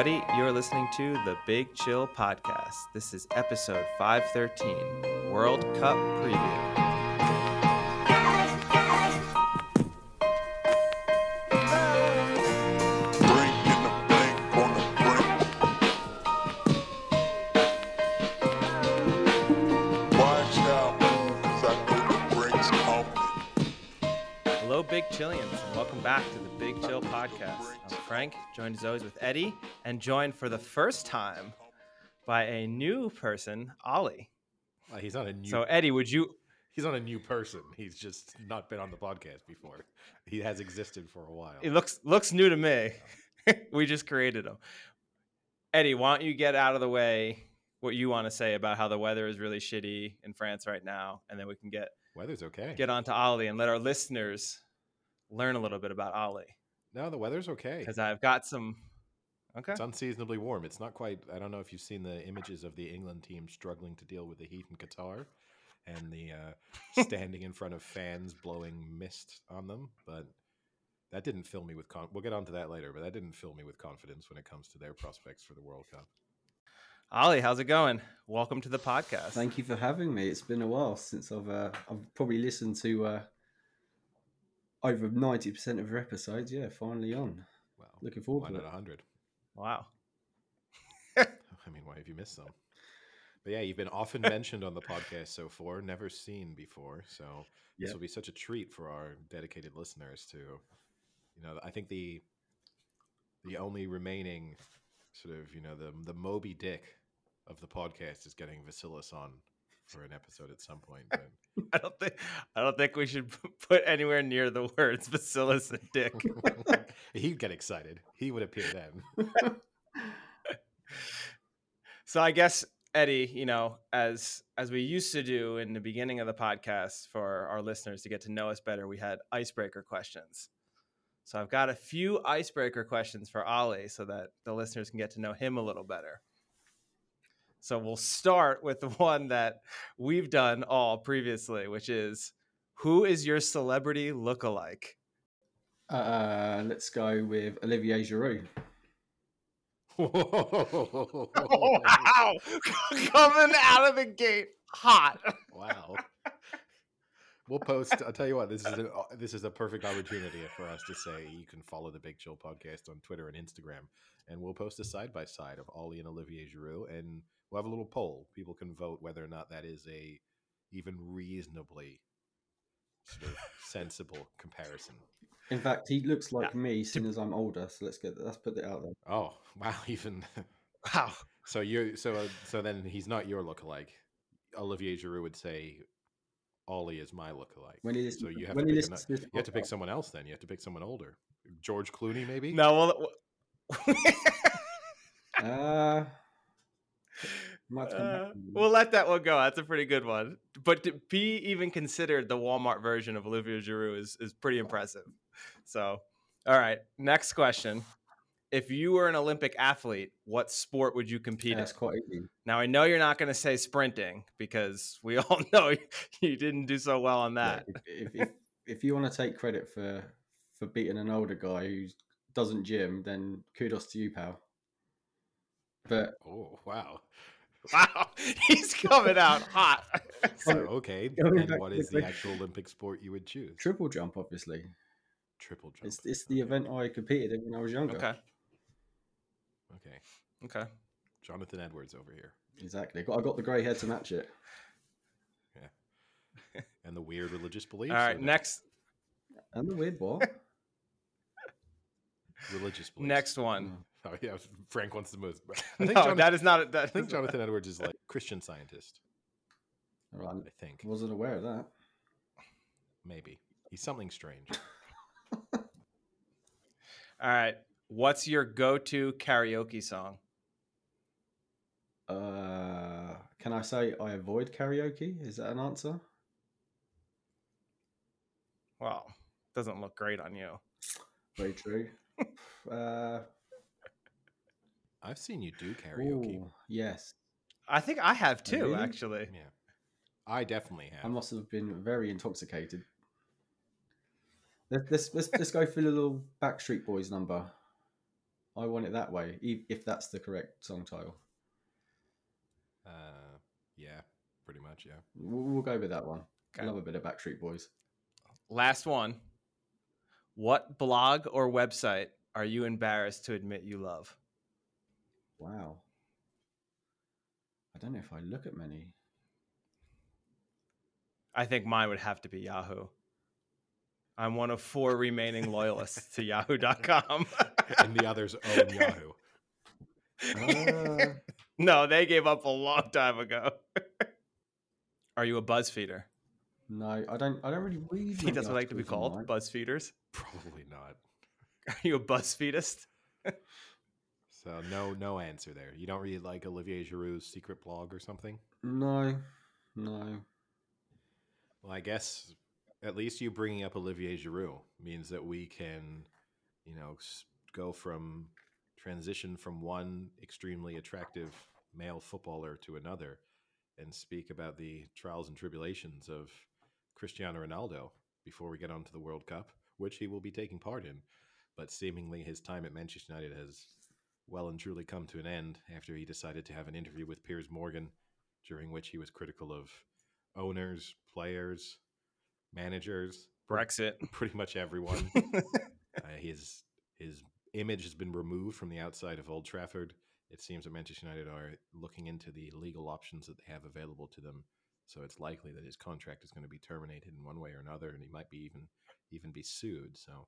everybody. You're listening to the Big Chill Podcast. This is episode 513 World Cup Preview. Frank, joined as always with Eddie, and joined for the first time by a new person, Ollie. Uh, he's not a new. So, Eddie, would you? he's not a new person. He's just not been on the podcast before. He has existed for a while. It looks looks new to me. we just created him. Eddie, why don't you get out of the way what you want to say about how the weather is really shitty in France right now, and then we can get Weather's okay. get on to Ollie and let our listeners learn a little bit about Ollie no, the weather's okay. because I've got some. Okay. It's unseasonably warm. It's not quite. I don't know if you've seen the images of the England team struggling to deal with the heat in Qatar, and the uh, standing in front of fans blowing mist on them. But that didn't fill me with. Con- we'll get onto that later. But that didn't fill me with confidence when it comes to their prospects for the World Cup. Ollie, how's it going? Welcome to the podcast. Thank you for having me. It's been a while since I've uh, I've probably listened to uh, over ninety percent of your episodes. Yeah, finally on. Well, Looking forward one to at it. hundred. Wow. I mean, why have you missed some? But yeah, you've been often mentioned on the podcast so far, never seen before. So this will be such a treat for our dedicated listeners to, you know, I think the the only remaining sort of, you know, the the Moby Dick of the podcast is getting Vasilis on for an episode at some point. But I don't think I don't think we should put anywhere near the words Vasilis and dick. he'd get excited. He would appear then. so I guess Eddie, you know, as as we used to do in the beginning of the podcast for our listeners to get to know us better, we had icebreaker questions. So I've got a few icebreaker questions for Ollie so that the listeners can get to know him a little better. So we'll start with the one that we've done all previously, which is who is your celebrity lookalike? Uh, let's go with Olivier Giroud. wow, coming out of the gate hot. Wow. We'll post. I'll tell you what. This is a, this is a perfect opportunity for us to say you can follow the Big Chill podcast on Twitter and Instagram, and we'll post a side by side of Ollie and Olivier Giroud, and we'll have a little poll. People can vote whether or not that is a even reasonably sort of sensible comparison. In fact, he looks like me, seeing as I'm older. So let's get let's put it out there. Oh wow! Even Wow. so, you so uh, so then he's not your lookalike. Olivier Giroud would say. Ollie is my lookalike. When he so you have when to he pick ano- listens You have to pick someone else then. You have to pick someone older. George Clooney, maybe? No, well, Uh, might have to come back uh, we'll let that one go. That's a pretty good one. But to be even considered the Walmart version of Olivier Giroud is, is pretty impressive. So, all right, next question. If you were an Olympic athlete, what sport would you compete That's in? quite easy. Now, I know you're not going to say sprinting because we all know you didn't do so well on Yeah, that. if, if, if, if you want to take credit for for beating an older guy who doesn't gym, then kudos to you, pal. But Oh, wow. Wow, he's coming out hot. So, okay. Going And back what to is the the actual Olympic sport you would choose? triple jump, obviously, Triple jump. it's it's the event I competed in when I was younger. okay, Okay. okay. Jonathan Edwards over here. Exactly. Got- I got the grey hair to match it. Yeah. And the weird religious beliefs? All right, or no? next And the weird what? Religious beliefs. next one. Oh. oh, yeah. Frank wants to move. I No, think, Jonathan, that is not. That I think is- Jonathan Edwards is like Christian scientist. All right, I think. I wasn't aware of that. Maybe. He's something strange. All right, what's your go-to karaoke song? Uh, can I say I avoid karaoke? Is that an answer? Well, doesn't look great on you. Very true. uh, I've seen you do karaoke. ooh, yes. I think I have too, really? actually. Yeah. I definitely have. I must have been very intoxicated. Let's let's let's, let's go for a little Backstreet Boys number. I want it that way, if that's the correct song title. Uh, yeah, pretty much. Yeah. We'll, we'll go with that one. Okay. Love a bit of Backstreet Boys. Last one. What blog or website are you embarrassed to admit you love? Wow. I don't know if I look at many. I think mine would have to be Yahoo. I'm one of four remaining loyalists to yahoo.com. and the others own Yahoo. Uh, no, they gave up a long time ago. Are you a BuzzFeeder? no, I don't. I don't really read. He many doesn't like to be called online. BuzzFeeders. Probably not. Are you a BuzzFeedist? So no, no answer there. You don't really like Olivier Giroud's secret blog or something. No, no. Well, I guess at least you bringing up Olivier Giroud means that we can, you know, go from transition from one extremely attractive male footballer to another and speak about the trials and tribulations of Cristiano Ronaldo before we get on to the World Cup, which he will be taking part in. But seemingly his time at Manchester United has well and truly come to an end after he decided to have an interview with Piers Morgan, during which he was critical of owners, players, managers, Brexit. pretty much everyone. uh, his his image has been removed from the outside of Old Trafford. It seems that Manchester United are looking into the legal options that they have available to them. So it's likely that his contract is going to be terminated in one way or another, and he might be even even be sued. So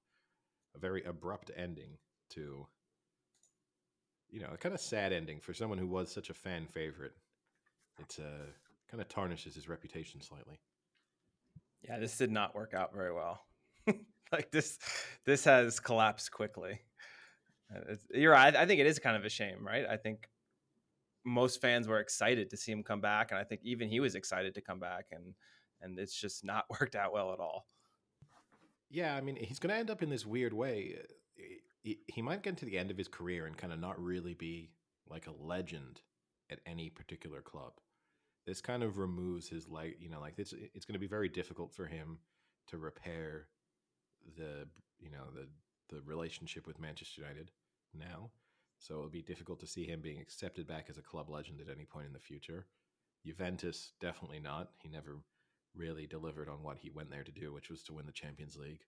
a very abrupt ending to you know a kind of sad ending for someone who was such a fan favorite. It's uh, kind of tarnishes his reputation slightly. Yeah, this did not work out very well. like this, this has collapsed quickly. Uh, It's, you're right. I think it is kind of a shame, right? I think most fans were excited to see him come back, and I think even he was excited to come back, and and it's just not worked out well at all. Yeah, I mean, he's going to end up in this weird way. Uh, He, he might get to the end of his career and kind of not really be like a legend at any particular club. This kind of removes his like, you know, like it's it's going to be very difficult for him to repair the, you know, the the relationship with Manchester United now. So it'll be difficult to see him being accepted back as a club legend at any point in the future. Juventus definitely not. He never really delivered on what he went there to do, which was to win the Champions League.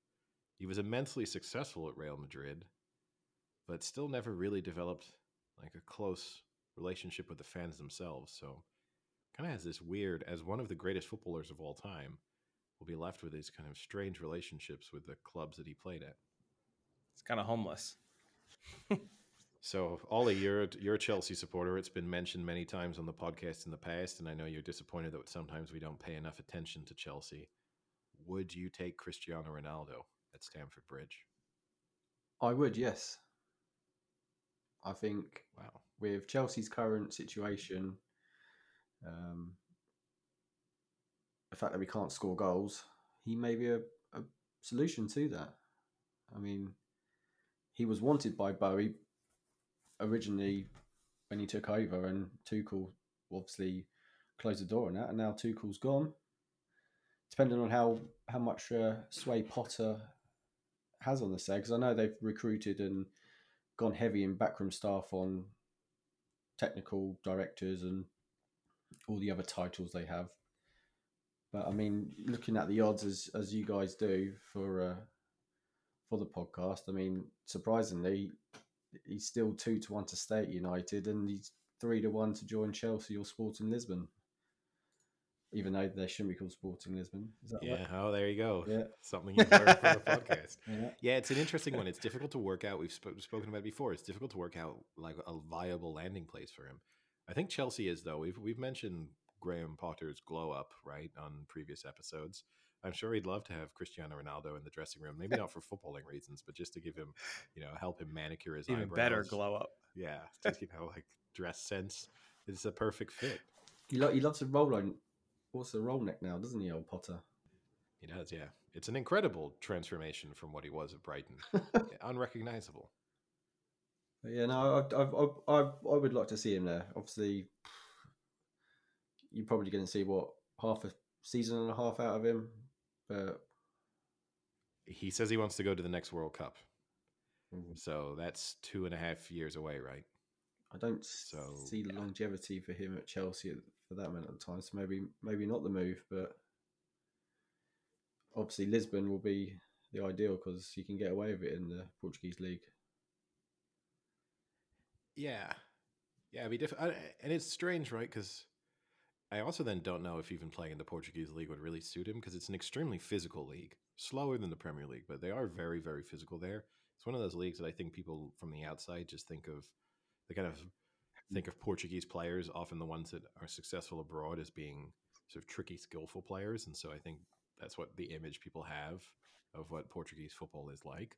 He was immensely successful at Real Madrid, but still never really developed like a close relationship with the fans themselves. So kind of has this weird, as one of the greatest footballers of all time, will be left with these kind of strange relationships with the clubs that he played at. It's kind of homeless. So, Ollie, you're you're a Chelsea supporter. It's been mentioned many times on the podcast in the past, and I know you're disappointed that sometimes we don't pay enough attention to Chelsea. Would you take Cristiano Ronaldo at Stamford Bridge? I would, yes. I think Wow. with Chelsea's current situation, um, the fact that we can't score goals, he may be a, a solution to that. I mean, he was wanted by Boehly originally when he took over, and Tuchel obviously closed the door on that, and now Tuchel's gone. Depending on how how much uh, sway Potter has on the side, because I know they've recruited and gone heavy in backroom staff on technical directors and all the other titles they have. But I mean, looking at the odds as as you guys do for uh, for the podcast, I mean, surprisingly, he's still two to one to stay at United, and he's three to one to join Chelsea or Sporting Lisbon. Even though they shouldn't be called Sporting Lisbon, is that Yeah. right? Oh, there you go. Yeah. Something you've learned from the podcast. Yeah. Yeah, it's an interesting one. It's difficult to work out. We've sp- spoken about it before. It's difficult to work out like a viable landing place for him. I think Chelsea is though. We've we've mentioned Graham Potter's glow up right on previous episodes. I'm sure he'd love to have Cristiano Ronaldo in the dressing room. Maybe not for footballing reasons, but just to give him, you know, help him manicure his Even eyebrows. better glow up. Yeah, just you know, like dress sense. It's a perfect fit. He, lo- he loves to roll on. What's the roll neck now, doesn't he, old Potter? He does, yeah. It's an incredible transformation from what he was at Brighton. Unrecognizable. Yeah, no, I, I, I, I, would like to see him there. Obviously, you're probably going to see what half a season and a half out of him, but He says he wants to go to the next World Cup. Mm. So that's two and a half years away, right? I don't So, see yeah. longevity for him at Chelsea for that amount of time. So maybe maybe not the move, but obviously Lisbon will be the ideal because you can get away with it in the Portuguese league. Yeah, yeah, be different, and it's strange, right? Because I also then don't know if even playing in the Portuguese league would really suit him because it's an extremely physical league, slower than the Premier League, but they are very, very physical there. It's one of those leagues that I think people from the outside just think of. They kind of think of Portuguese players, often the ones that are successful abroad, as being sort of tricky, skillful players, and so I think that's what the image people have of what Portuguese football is like.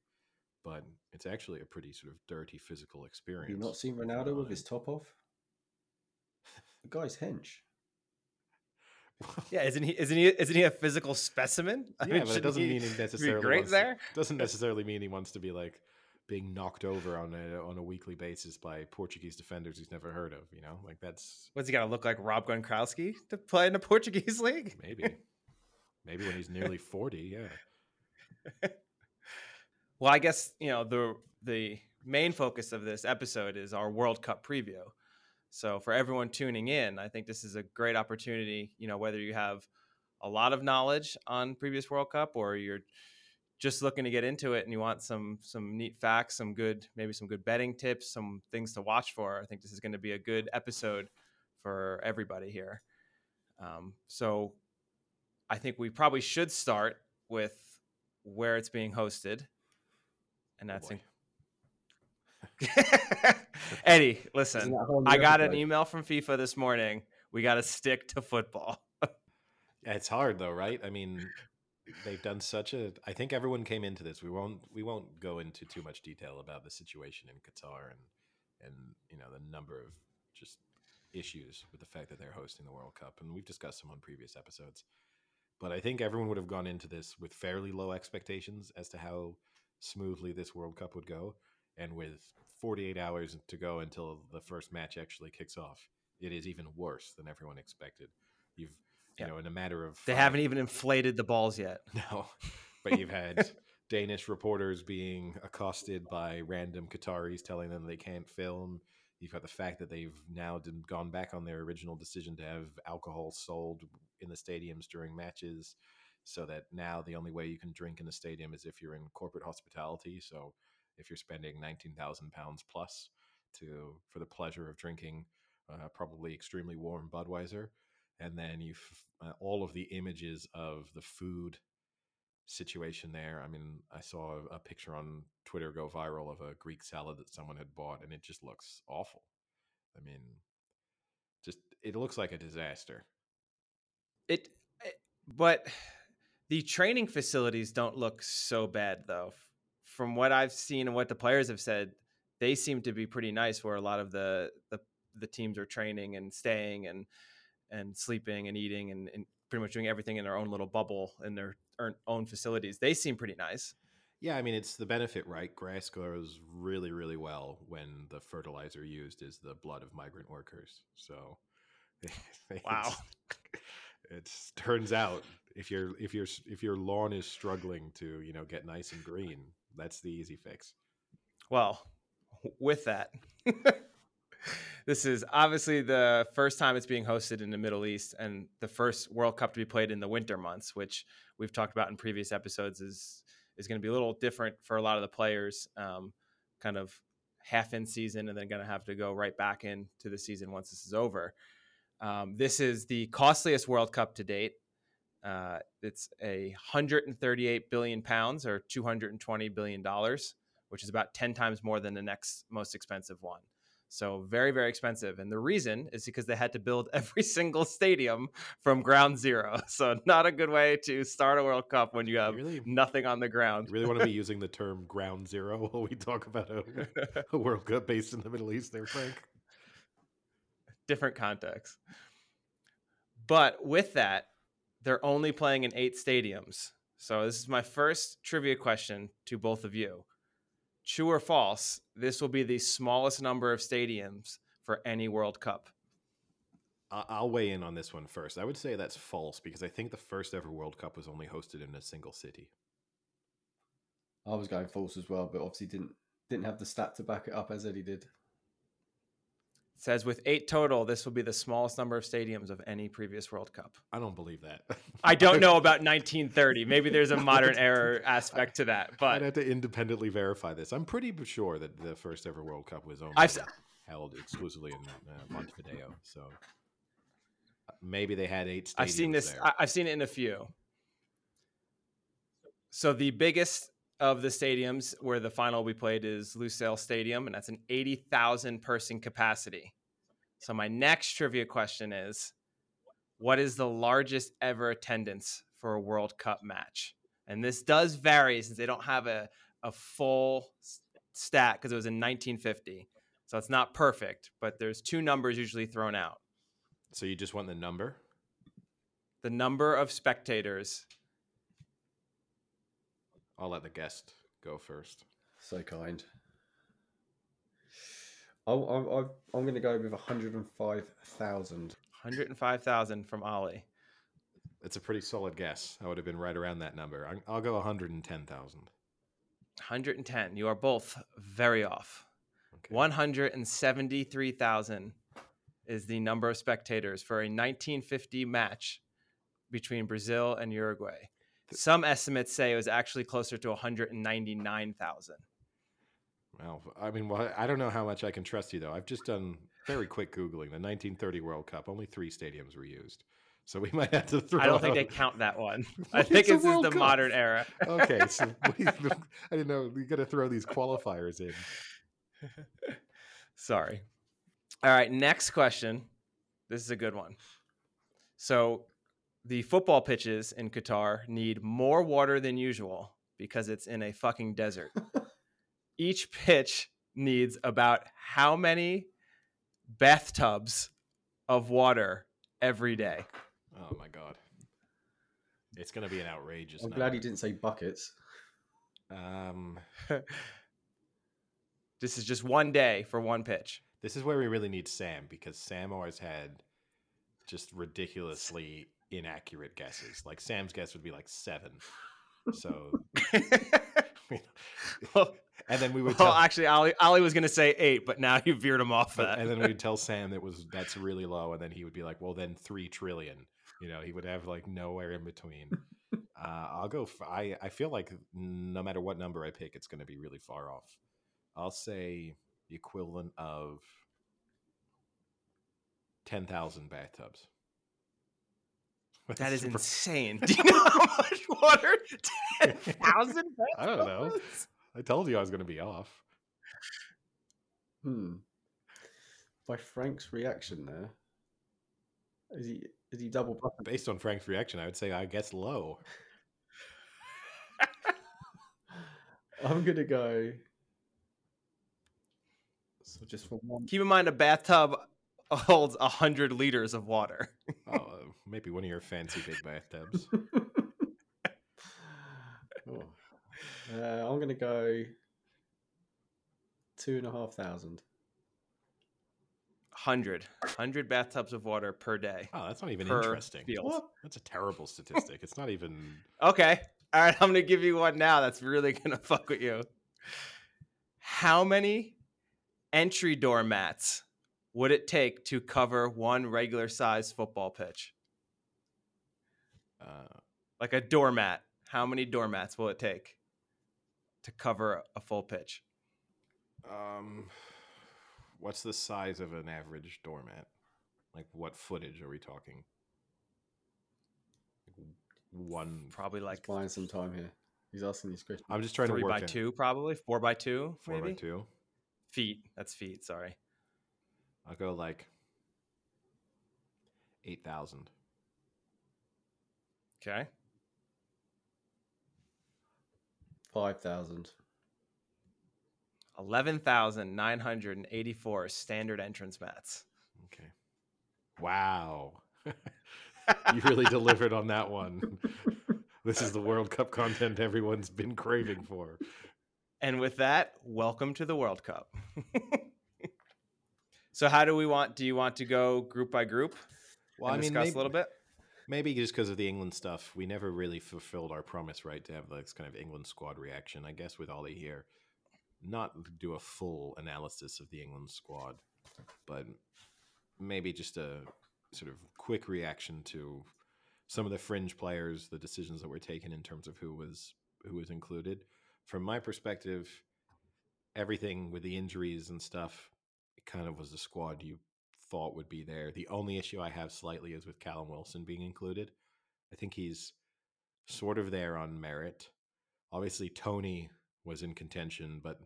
But it's actually a pretty sort of dirty physical experience. You've not seen Ronaldo with his top off? The guy's hench. Yeah, isn't he? Isn't he? Isn't he a physical specimen? I yeah, mean, but it doesn't he mean he necessarily great wants there. To, doesn't necessarily mean he wants to be like being knocked over on a on a weekly basis by Portuguese defenders he's never heard of. You know, like that's What's he got to look like, Rob Gronkowski, to play in the Portuguese league? maybe maybe when he's nearly forty. Yeah, Well, I guess you know the the main focus of this episode is our World Cup preview. So for everyone tuning in, I think this is a great opportunity. You know, whether you have a lot of knowledge on previous World Cup or you're just looking to get into it and you want some some neat facts, some good maybe some good betting tips, some things to watch for. I think this is going to be a good episode for everybody here. Um, so I think we probably should start with where it's being hosted, and Oh that's boy. in Eddie, listen, that a whole I got an email from FIFA this morning. We got to stick to football. It's hard though, right? I mean, they've done such a. I think everyone came into this. We won't. We won't go into too much detail about the situation in Qatar and and you know the number of just issues with the fact that they're hosting the World Cup, and we've discussed them on previous episodes. But I think everyone would have gone into this with fairly low expectations as to how smoothly this World Cup would go, and with 48 hours to go until the first match actually kicks off, it is even worse than everyone expected. You've you Yeah. know in a matter of They haven't even inflated the balls yet. no, but you've had Danish reporters being accosted by random Qataris telling them they can't film. You've got the fact that they've now gone back on their original decision to have alcohol sold in the stadiums during matches, so that now the only way you can drink in the stadium is if you're in corporate hospitality. So if you're spending nineteen thousand pounds plus to for the pleasure of drinking uh, probably extremely warm Budweiser, and then you uh, all of the images of the food situation there. I mean, I saw a, picture on Twitter go viral of a Greek salad that someone had bought, and it just looks awful. I mean, just it looks like a disaster. It, it- but the training facilities don't look so bad though. From what I've seen and what the players have said, they seem to be pretty nice. Where a lot of the the, the teams are training and staying and and sleeping and eating and, and pretty much doing everything in their own little bubble in their own facilities. They seem pretty nice. Yeah, I mean, it's the benefit, right? Grass grows really, really well when the fertilizer used is the blood of migrant workers. So, Wow. It turns out if your if your if your lawn is struggling to you know get nice and green, that's the easy fix. Well, with that, this is obviously the first time it's being hosted in the Middle East and the first World Cup to be played in the winter months, which we've talked about in previous episodes is is going to be a little different for a lot of the players. Um, kind of half in season and then going to have to go right back into the season once this is over. Um, this is the costliest World Cup to date. Uh, it's a 138 billion pounds or 220 billion dollars which is about 10 times more than the next most expensive one. So very, very expensive. And the reason is because they had to build every single stadium from ground zero. So not a good way to start a World Cup when you have really, nothing on the ground. you really want to be using the term ground zero while we talk about a, a World Cup based in the Middle East, there, Frank? Different context. But with that, they're only playing in eight stadiums. So this is my first trivia question to both of you. True or false, this will be the smallest number of stadiums for any World Cup. I- I'll weigh in on this one first. I would say that's false because I think the first ever World Cup was only hosted in a single city. I was going false as well, but obviously didn't didn't have the stat to back it up as Eddie did. Says with eight total, this will be the smallest number of stadiums of any previous World Cup. I don't believe that. I don't know about 1930. Maybe there's a modern era aspect to that, but I'd have to independently verify this. I'm pretty sure that the first ever World Cup was only I've held exclusively in uh, Montevideo. So uh, maybe they had eight. I've seen this. there. I, I've seen it in a few. So the biggest of the stadiums where the final we played is Lusail Stadium, and that's an 80,000 person capacity. So my next trivia question is, what is the largest ever attendance for a World Cup match? And this does vary since they don't have a, a full stat because it was in 1950. So it's not perfect, but there's two numbers usually thrown out. so you just want the number? The number of spectators I'll let the guest go first. So kind. I'll, I'll, I'll- I'm going to go with 105,000. 105,000 from Ollie. It's a pretty solid guess. I would have been right around that number. I- I'll go 110,000. 110. You are both very off. Okay. 173,000 is the number of spectators for a 1950 match between Brazil and Uruguay. Some estimates say it was actually closer to 199,000. Well, I mean, well, I don't know how much I can trust you though. I've just done very quick googling. The 1930 World Cup, only three stadiums were used, so we might have to throw. I don't think they count that one. I think it's this is the Cup. modern era. okay, so we, I didn't know we got to throw these qualifiers in. Sorry. All right, next question. This is a good one. So, the football pitches in Qatar need more water than usual because it's in a fucking desert. Each pitch needs about how many bathtubs of water every day? Oh my god, it's going to be an outrageous. I'm glad he didn't say buckets. Um, This is just one day for one pitch. this is where we really need Sam because Sam always had just ridiculously inaccurate guesses. Like Sam's guess would be like seven. So, well, and then we would well, tell, actually, Ollie, Ollie was going to say eight, but now you veered him off that. and then we'd tell Sam that was that's really low, and then he would be like, "Well, then three trillion. You know, he would have like nowhere in between. uh, I'll go. f I I feel like no matter what number I pick, it's going to be really far off. I'll say the equivalent of ten thousand bathtubs. That is Super- insane. Do you know how much water? 10,000? I don't know. I told you I was going to be off. Hmm. By Frank's reaction there, is he is he double bucking? Based on Frank's reaction, I would say I guess low. I'm gonna go. So just for one, Keep in mind, a bathtub holds 100 liters of water. Oh, maybe one of your fancy big bathtubs. Oh. Uh, I'm gonna go two and a half thousand. 100. 100 bathtubs of water per day. Oh, that's not even interesting. field. That's a terrible statistic. It's not even. Okay. All right. I'm going to give you one now that's really going to fuck with you. How many entry door mats would it take to cover one regular size football pitch? Uh, Like a doormat. How many doormats will it take to cover a full pitch? um, what's the size of an average doormat? Like, what footage are we talking? Like, One. Probably He's like buying some time here. He's asking these questions. I'm just trying three to work by out- two, probably four by two, Four maybe by two. feet. That's feet. Sorry. I'll go like eight thousand. Okay. Five thousand. 11,984 standard entrance mats. Okay. Wow. you really delivered on that one. this is the World Cup content everyone's been craving for. And with that, welcome to the World Cup. so, how do we want? Do you want to go group by group Well, and I mean, discuss maybe, a little bit? Maybe just because of the England stuff, we never really fulfilled our promise, right, to have this kind of England squad reaction. I guess with Ollie here, not do a full analysis of the England squad, but maybe just a sort of quick reaction to some of the fringe players, the decisions that were taken in terms of who was who was included. From my perspective, everything with the injuries and stuff, it kind of was the squad you thought would be there. The only issue I have slightly is with Callum Wilson being included. I think he's sort of there on merit. Obviously, Toney was in contention, but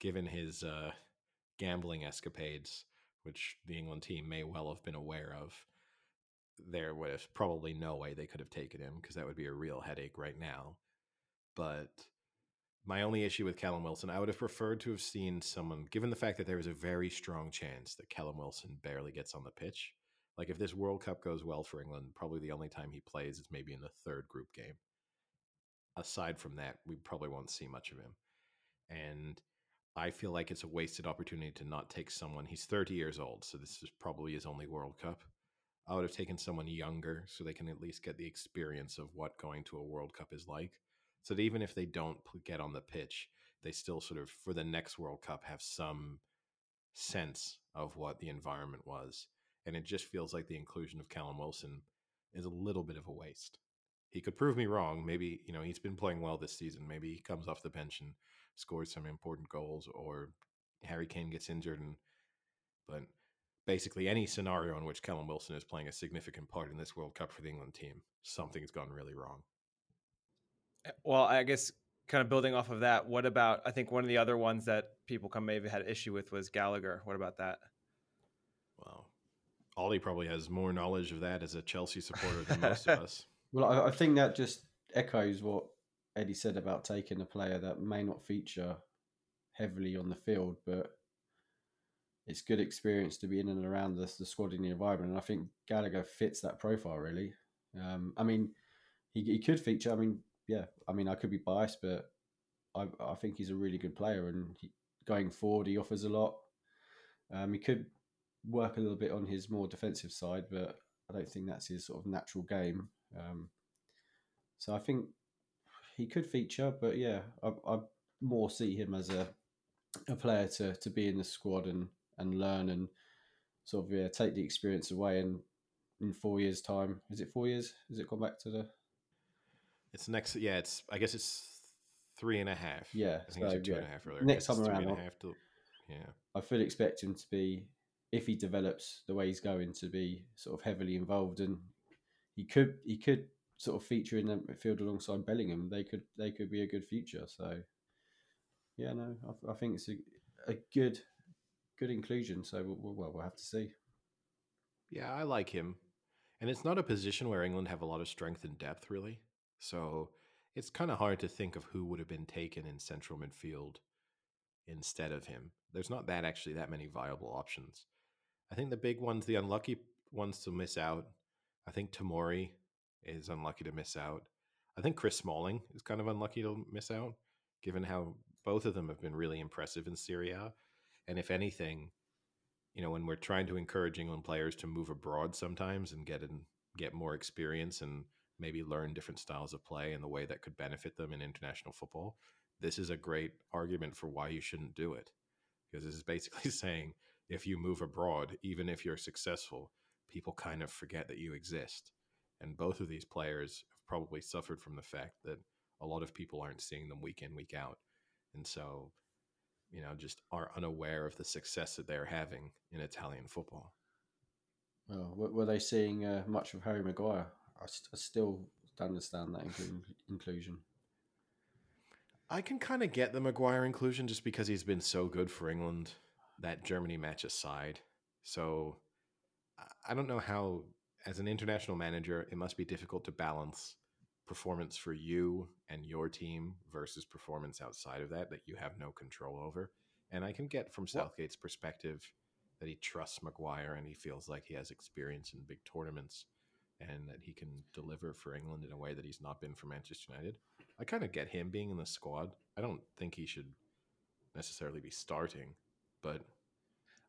given his uh, gambling escapades, which the England team may well have been aware of, there was probably no way they could have taken him because that would be a real headache right now. But my only issue with Callum Wilson, I would have preferred to have seen someone, given the fact that there is a very strong chance that Callum Wilson barely gets on the pitch. Like if this World Cup goes well for England, probably the only time he plays is maybe in the third group game. Aside from that, we probably won't see much of him. And I feel like it's a wasted opportunity to not take someone. He's 30 years old, so this is probably his only World Cup. I would have taken someone younger so they can at least get the experience of what going to a World Cup is like. So that even if they don't get on the pitch, they still sort of, for the next World Cup, have some sense of what the environment was. And it just feels like the inclusion of Callum Wilson is a little bit of a waste. He could prove me wrong. Maybe, you know, he's been playing well this season. Maybe he comes off the bench and scores some important goals, or Harry Kane gets injured. And, but basically, any scenario in which Callum Wilson is playing a significant part in this World Cup for the England team, something's gone really wrong. Well, I guess kind of building off of that, what about I think one of the other ones that people come maybe had issue with was Gallagher. What about that? Well, Ollie probably has more knowledge of that as a Chelsea supporter than most of us. Well, I, I think that just echoes what Eddie said about taking a player that may not feature heavily on the field, but it's good experience to be in and around the, the squad in the environment. And I think Gallagher fits that profile really. Um, I mean, he, he could feature. I mean, yeah. I mean, I could be biased, but I, I think he's a really good player, and he, going forward, he offers a lot. Um, he could work a little bit on his more defensive side, but I don't think that's his sort of natural game. Um, so I think he could feature, but yeah, I, I more see him as a a player to to be in the squad and and learn and sort of yeah take the experience away and in four years time is it four years has it gone back to the It's next, yeah. It's I guess it's three and a half. Yeah, I think it's so, two yeah. and a half earlier. Next time around, and a half to- yeah. I fully expect him to be, if he develops the way he's going, to be sort of heavily involved, and he could he could sort of feature in the midfield alongside Bellingham. They could they could be a good future. So, yeah, no, I, I think it's a, a good good inclusion. So we'll, well, we'll have to see. Yeah, I like him. And it's not a position where England have a lot of strength and depth, really. So it's kind of hard to think of who would have been taken in central midfield instead of him. There's not that actually that many viable options. I think the big ones, the unlucky ones to miss out, I think Tamori is unlucky to miss out. I think Chris Smalling is kind of unlucky to miss out, given how both of them have been really impressive in Serie A. And if anything, you know, when we're trying to encourage England players to move abroad sometimes and get in, get more experience and maybe learn different styles of play in the way that could benefit them in international football, this is a great argument for why you shouldn't do it. Because this is basically saying if you move abroad, even if you're successful, people kind of forget that you exist. And both of these players have probably suffered from the fact that a lot of people aren't seeing them week in, week out. And so you know, just are unaware of the success that they're having in Italian football. Well, were, were they seeing uh, much of Harry Maguire? I, st- I still don't understand that inclu- inclusion. I can kind of get the Maguire inclusion just because he's been so good for England, that Germany match aside. So I- I don't know how, as an international manager, it must be difficult to balance performance for you and your team versus performance outside of that that you have no control over. And I can get from Southgate's perspective that he trusts Maguire and he feels like he has experience in big tournaments and that he can deliver for England in a way that he's not been for Manchester United. I kind of get him being in the squad. I don't think he should necessarily be starting, but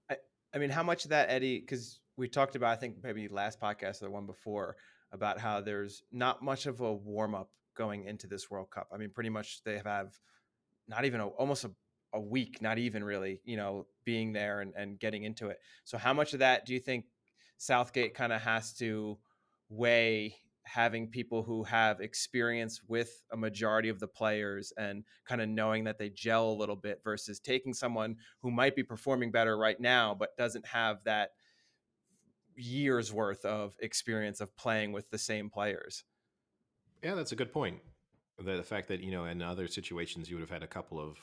I I mean, how much of that, Eddie? Because we talked about, I think maybe last podcast or the one before, about how there's not much of a warm up going into this World Cup. I mean, pretty much they have not even a, almost a, a week, not even really, you know, being there and, and getting into it. So how much of that do you think Southgate kind of has to weigh having people who have experience with a majority of the players and kind of knowing that they gel a little bit versus taking someone who might be performing better right now but doesn't have that years worth of experience of playing with the same players. Yeah, that's a good point. The, the fact that, you know, in other situations, you would have had a couple of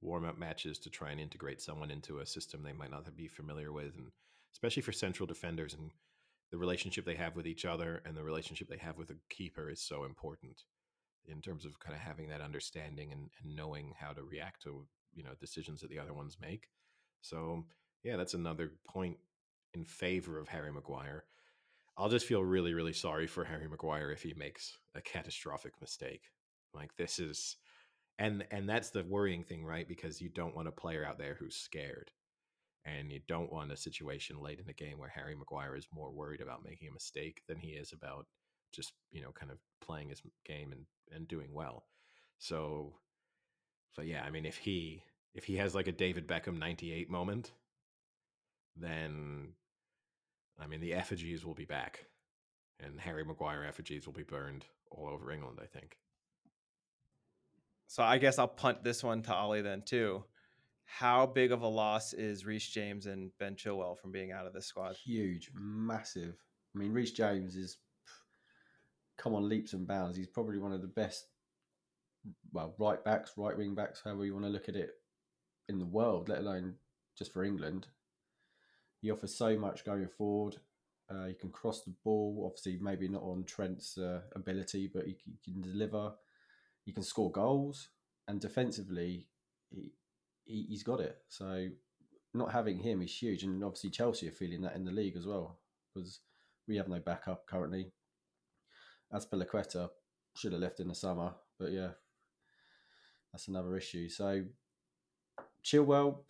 warm up matches to try and integrate someone into a system they might not be familiar with. And especially for central defenders and the relationship they have with each other and the relationship they have with a keeper is so important in terms of kind of having that understanding and, and knowing how to react to, you know, decisions that the other ones make. So, yeah, that's another point in favor of Harry Maguire. I'll just feel really, really sorry for Harry Maguire if he makes a catastrophic mistake. Like this is and and that's the worrying thing, right? Because you don't want a player out there who's scared. And you don't want a situation late in the game where Harry Maguire is more worried about making a mistake than he is about just, you know, kind of playing his game and, and doing well. So so yeah, I mean if he if he has like a David Beckham 98 moment, then I mean the effigies will be back, and Harry Maguire effigies will be burned all over England. I think. So I guess I'll punt this one to Ollie then too. How big of a loss is Reece James and Ben Chilwell from being out of this squad? Huge, massive. I mean, Reece James is come on leaps and bounds. He's probably one of the best, well, right backs, right wing backs, however you want to look at it, in the world, let alone just for England. He offers so much going forward. Uh, he can cross the ball. Obviously, maybe not on Trent's uh, ability, but he, he, can deliver. He can score goals, and defensively, he, he he's got it. So, not having him is huge, and obviously Chelsea are feeling that in the league as well because we have no backup currently. Azpilicueta should have left in the summer, but yeah, that's another issue. So, Chilwell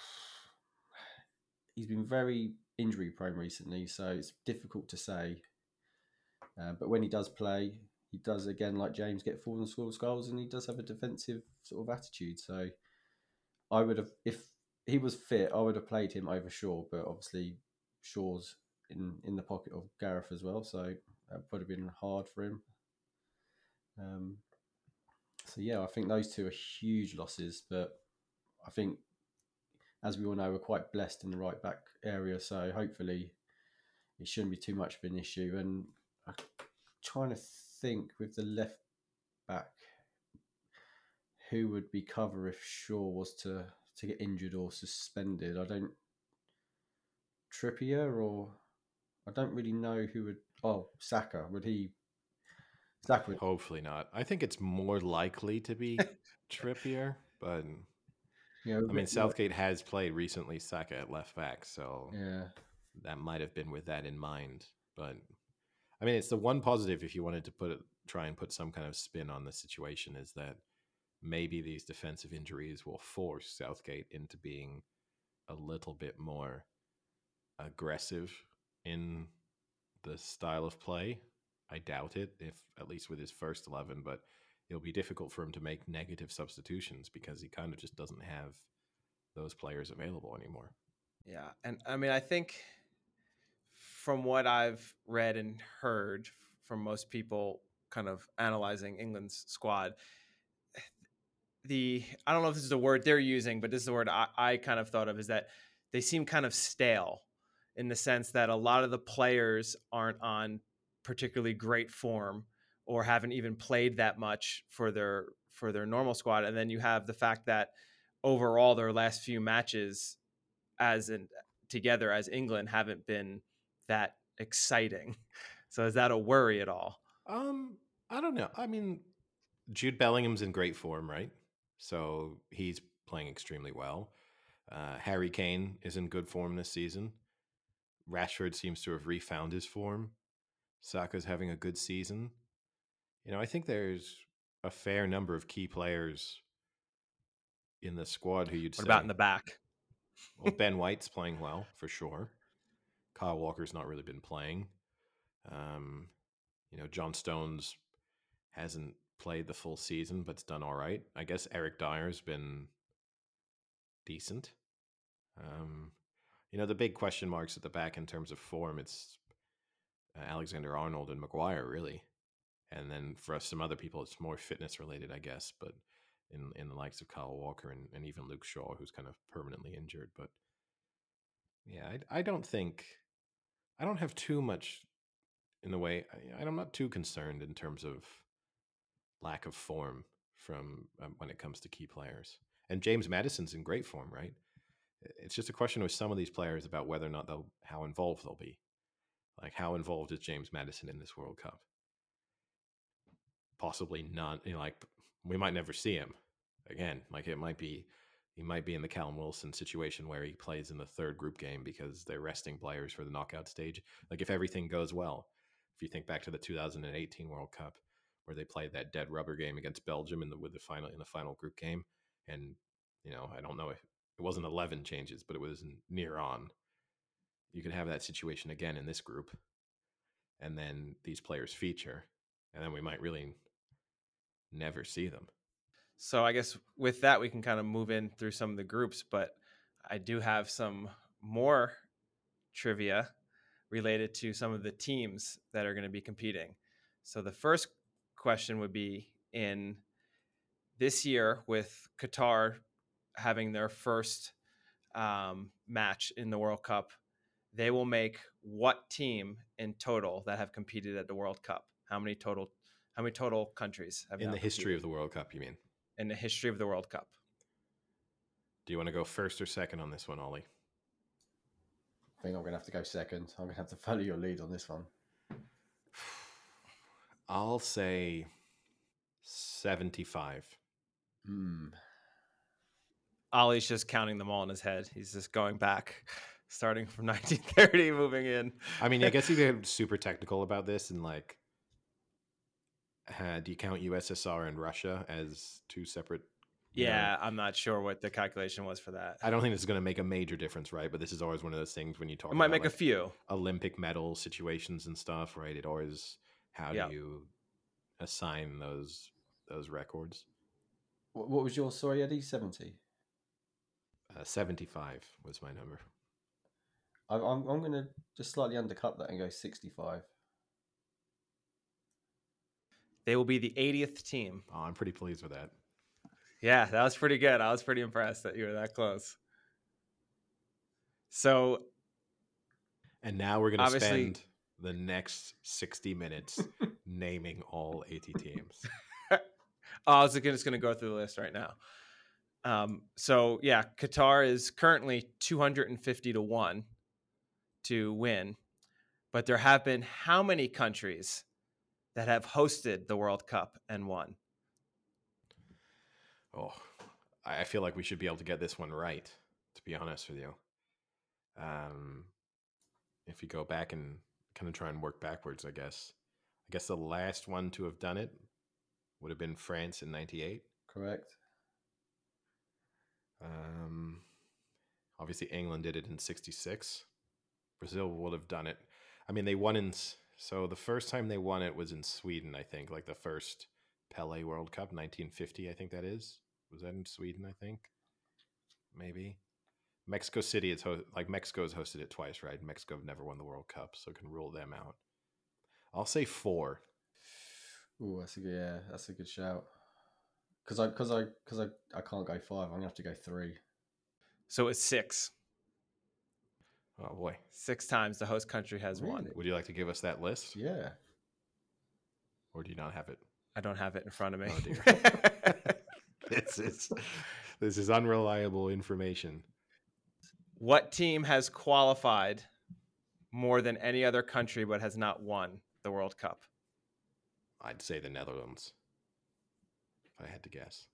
he's been very injury prone recently, so it's difficult to say. Uh, but when he does play, he does again like James get forward and score goals, and he does have a defensive sort of attitude. So I would have, if he was fit, I would have played him over Shaw, but obviously Shaw's in in the pocket of Gareth as well, so that would have been hard for him. Um, so yeah, I think those two are huge losses, but I think as we all know, we're quite blessed in the right back area. So hopefully, it shouldn't be too much of an issue. And I'm trying to think with the left back, who would be cover if Shaw was to to get injured or suspended. I don't Trippier or I don't really know who would. Oh, Saka would he? Saka would. Hopefully not. I think it's more likely to be Trippier, but yeah, I mean, Southgate has played recently Saka at left back, so yeah, that might have been with that in mind. But I mean, it's the one positive if you wanted to put it, try and put some kind of spin on the situation is that maybe these defensive injuries will force Southgate into being a little bit more aggressive in the style of play. I doubt it, if at least with his first eleven, but it'll be difficult for him to make negative substitutions because he kind of just doesn't have those players available anymore. Yeah. And I mean, I think from what I've read and heard from most people kind of analyzing England's squad, the I don't know if this is the word they're using, but this is the word I, I kind of thought of is that they seem kind of stale in the sense that a lot of the players aren't on particularly great form or haven't even played that much for their for their normal squad and then you have the fact that overall their last few matches as in together as England haven't been that exciting. So is that a worry at all? Um, I don't know. I mean, Jude Bellingham's in great form, right? So he's playing extremely well. Uh, Harry Kane is in good form this season. Rashford seems to have refound his form. Saka's having a good season. You know, I think there's a fair number of key players in the squad who you'd say. what say. about in the back? well, Ben White's playing well for sure. Kyle Walker's not really been playing. Um, you know, John Stones hasn't played the full season, but's done all right. I guess Eric Dier's been decent. Um, you know, the big question marks at the back in terms of form, it's uh, Alexander Arnold and Maguire, really. And then for some other people, it's more fitness related, I guess. But in in the likes of Kyle Walker and, and even Luke Shaw, who's kind of permanently injured. But yeah, I, I don't think I don't have too much in the way. I, I'm not too concerned in terms of lack of form from um, when it comes to key players. And James Maddison's in great form, right? It's just a question with some of these players about whether or not they'll how involved they'll be. Like how involved is James Maddison in this World Cup? Possibly not. You know, like we might never see him again. Like it might be he might be in the Callum Wilson situation where he plays in the third group game because they're resting players for the knockout stage. Like if everything goes well, if you think back to the 2018 World Cup where they played that dead rubber game against Belgium in the with the final in the final group game, and you know I don't know if it wasn't 11 changes, but it was near on. You could have that situation again in this group, and then these players feature, and then we might really never see them. So I guess with that we can kind of move in through some of the groups, but I do have some more trivia related to some of the teams that are going to be competing. So the first question would be in this year with Qatar having their first um, match in the World Cup, they will make what team in total that have competed at the World Cup? How many total? How many total countries have in now the history of the World Cup? You mean? in the history of the World Cup? Do you want to go first or second on this one, Ollie? I think I'm going to have to go second. I'm going to have to follow your lead on this one. I'll say 75. Hmm. Ollie's just counting them all in his head. He's just going back, starting from 1930, moving in. I mean, I guess you get super technical about this and like, uh, do you count USSR and Russia as two separate? you know- Yeah, I'm not sure what the calculation was for that. I don't think this is going to make a major difference, right? But this is always one of those things when you talk It might about make a few. Olympic medal situations and stuff, right? It always how Yeah. do you assign those those records? What, what was your sorry, Eddie? Seventy. Uh, Seventy five was my number. I'm I'm, I'm going to just slightly undercut that and go sixty-five. They will be the 80th team. Oh, I'm pretty pleased with that. Yeah, that was pretty good. I was pretty impressed that you were that close. So And now we're going to spend the next sixty minutes naming all eighty teams. oh, I was just going to go through the list right now. Um, so yeah, Qatar is currently 250 to one to win, but there have been how many countries that have hosted the World Cup and won? Oh, I I feel like we should be able to get this one right. To be honest with you, um, if you go back and kind of try and work backwards, I guess. I guess the last one to have done it would have been France in '98. Correct. Um, obviously, England did it in '66. Brazil would have done it. I mean, they won in. So the first time they won it was in Sweden, I think, like the first Pele World Cup, 1950, I think that is. Was that in Sweden? I think, maybe. Mexico City, it's ho- like Mexico's hosted it twice, right? Mexico have never won the World Cup, so can rule them out. I'll say four. Oh, that's a good, yeah, that's a good shout. Because I, because I, because I, I can't go five. I'm gonna have to go three. So it's six. Oh boy, Six times the host country has won. Would you like to give us that list, Yeah. or do you not have it? I don't have it in front of me. Oh, dear. this is this is unreliable information. What team has qualified more than any other country but has not won the World Cup? I'd say the Netherlands, if I had to guess.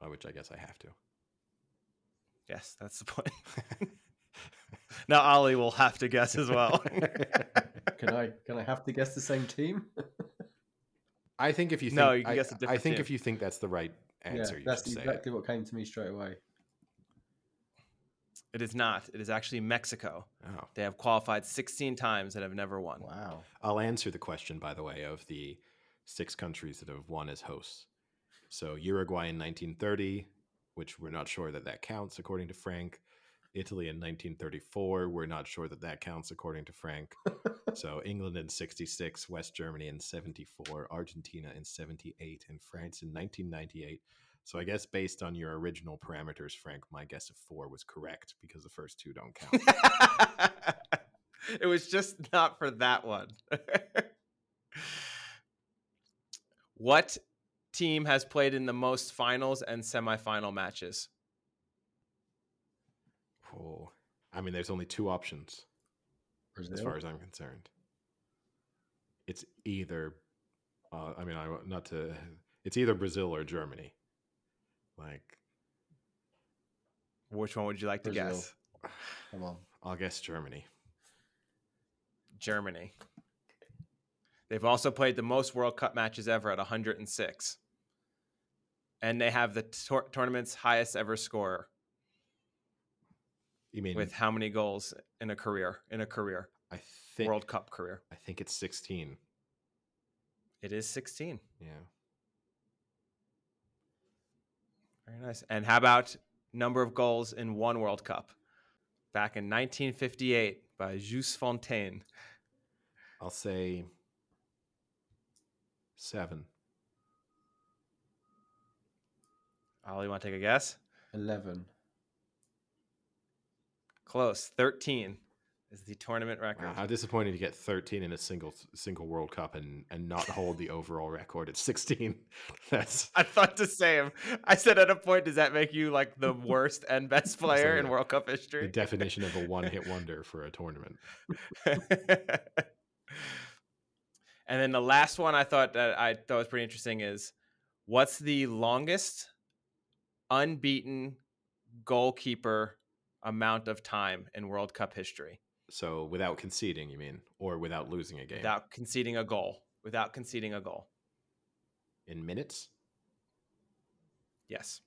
Which I guess I have to. Yes, that's the point. now Ali will have to guess as well. Can I, can I have to guess the same team? I think if you think, No, you can I, guess a I different think team. if you think that's the right answer, yeah, you that's should say exactly what came to me straight away. It is not. It is actually Mexico. Oh. They have qualified 16 times and have never won. Wow. I'll answer the question, by the way, of the six countries that have won as hosts. So Uruguay in 1930 which we're not sure that that counts according to Frank. Italy in 1934, we're not sure that that counts according to Frank. so England in 66, West Germany in 74, Argentina in 78, and France in 1998. So I guess based on your original parameters, Frank, my guess of four was correct because the first two don't count. it was just not for that one. what team has played in the most finals and semifinal matches? oh, I mean, there's only two options Brazil. as far as I'm concerned. It's either, uh, I mean, I not to, it's either Brazil or Germany. Like, Which one would you like to guess? Come on. I'll guess Germany. Germany. They've also played the most World Cup matches ever at 106. And they have the tour- tournament's highest ever scorer You mean with how many goals in a career? In a career, I think World Cup career. I think it's 16. It is 16. Yeah. Very nice. And how about number of goals in one World Cup? Back in 1958 by Just Fontaine. I'll say seven. Ollie, want to take a guess? 11. Close. 13 is the tournament record. Wow, how disappointing to get 13 in a single single World Cup and and not hold the overall record at 16. That's I thought the same. I said at a point, does that make you like the worst and best player in World Cup history? the definition of a one-hit wonder for a tournament. and then the last one I thought that I thought was pretty interesting is what's the longest unbeaten goalkeeper amount of time in World Cup history So without conceding, you mean, or without losing a game without conceding a goal? Without conceding a goal. in minutes? Yes.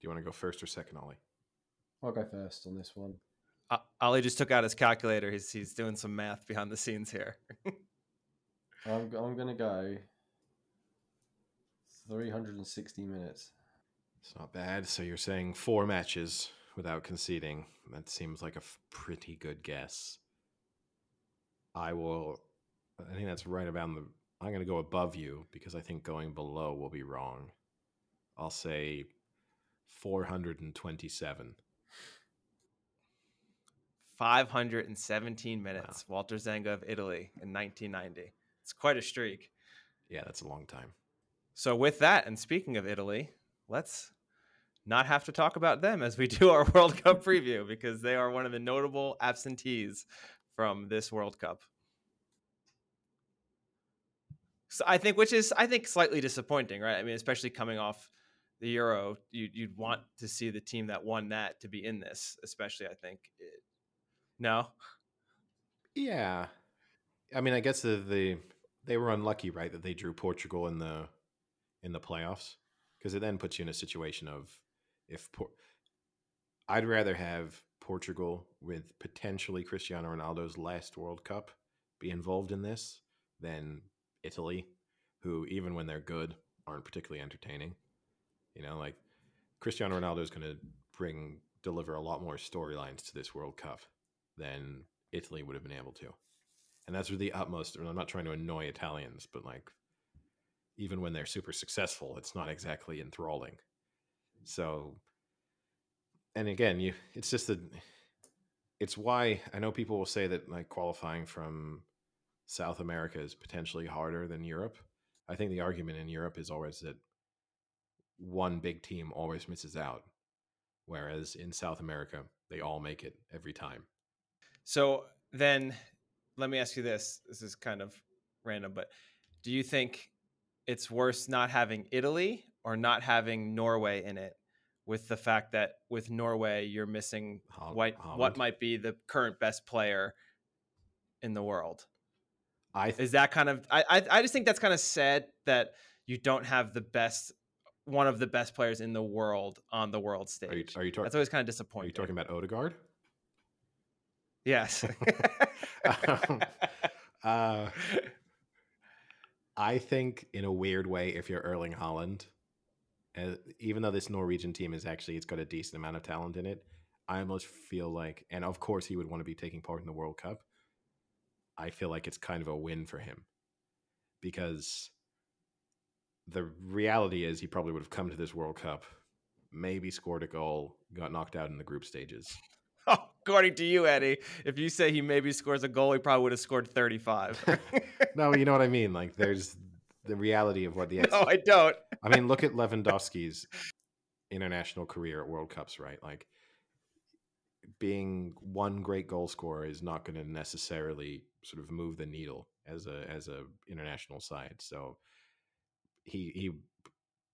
Do you want to go first or second, Ollie? I'll go first on this one. Uh, Ollie just took out his calculator. He's he's doing some math behind the scenes here. I'm, I'm going to go 360 minutes. It's not bad. So you're saying four matches without conceding. That seems like a f- pretty good guess. I will. I think that's right around the. I'm going to go above you because I think going below will be wrong. I'll say 427. 517 minutes. Walter Zenga of Italy in 1990. It's quite a streak. Yeah, that's a long time. So with that, and speaking of Italy, let's not have to talk about them as we do our World Cup preview because they are one of the notable absentees from this World Cup. So I think, which is I think slightly disappointing, right? I mean, especially coming off the Euro, you, you'd want to see the team that won that to be in this, especially. I think. It, no, Yeah, I mean, I guess the, the they were unlucky, right, that they drew Portugal in the in the playoffs because it then puts you in a situation of if Por- I'd rather have Portugal with potentially Cristiano Ronaldo's last World Cup be involved in this than Italy, who even when they're good aren't particularly entertaining. You know, like Cristiano Ronaldo is going to bring deliver a lot more storylines to this World Cup than Italy would have been able to. And that's the utmost. I'm not trying to annoy Italians, but like, even when they're super successful, it's not exactly enthralling. So, and again, you, it's just that it's why I know people will say that like qualifying from South America is potentially harder than Europe. I think the argument in Europe is always that one big team always misses out, whereas in South America, they all make it every time. So then let me ask you this. This is kind of random, but do you think it's worse not having Italy or not having Norway in it with the fact that with Norway you're missing Hol- what what might be the current best player in the world? I th- Is that kind of I I, I just think that's kind of sad that you don't have the best one of the best players in the world on the world stage. are you, are you talking? that's always kind of Are disappointing. you talking about Odegaard? Yes. Um, Uh, I think in a weird way, if you're Erling Haaland, uh, even though this Norwegian team is actually it's got a decent amount of talent in it, I almost feel like, and of course he would want to be taking part in the World Cup. I feel like it's kind of a win for him because the reality is he probably would have come to this World Cup, maybe scored a goal, got knocked out in the group stages. Oh, according to you, Eddie, if you say he maybe scores a goal, he probably would have scored 35. no, you know what I mean. Like there's the reality of what the ex- no, I don't. I mean, look at Lewandowski's international career at World Cups, right? Like being one great goal scorer is not going to necessarily sort of move the needle as a as a international side. So he he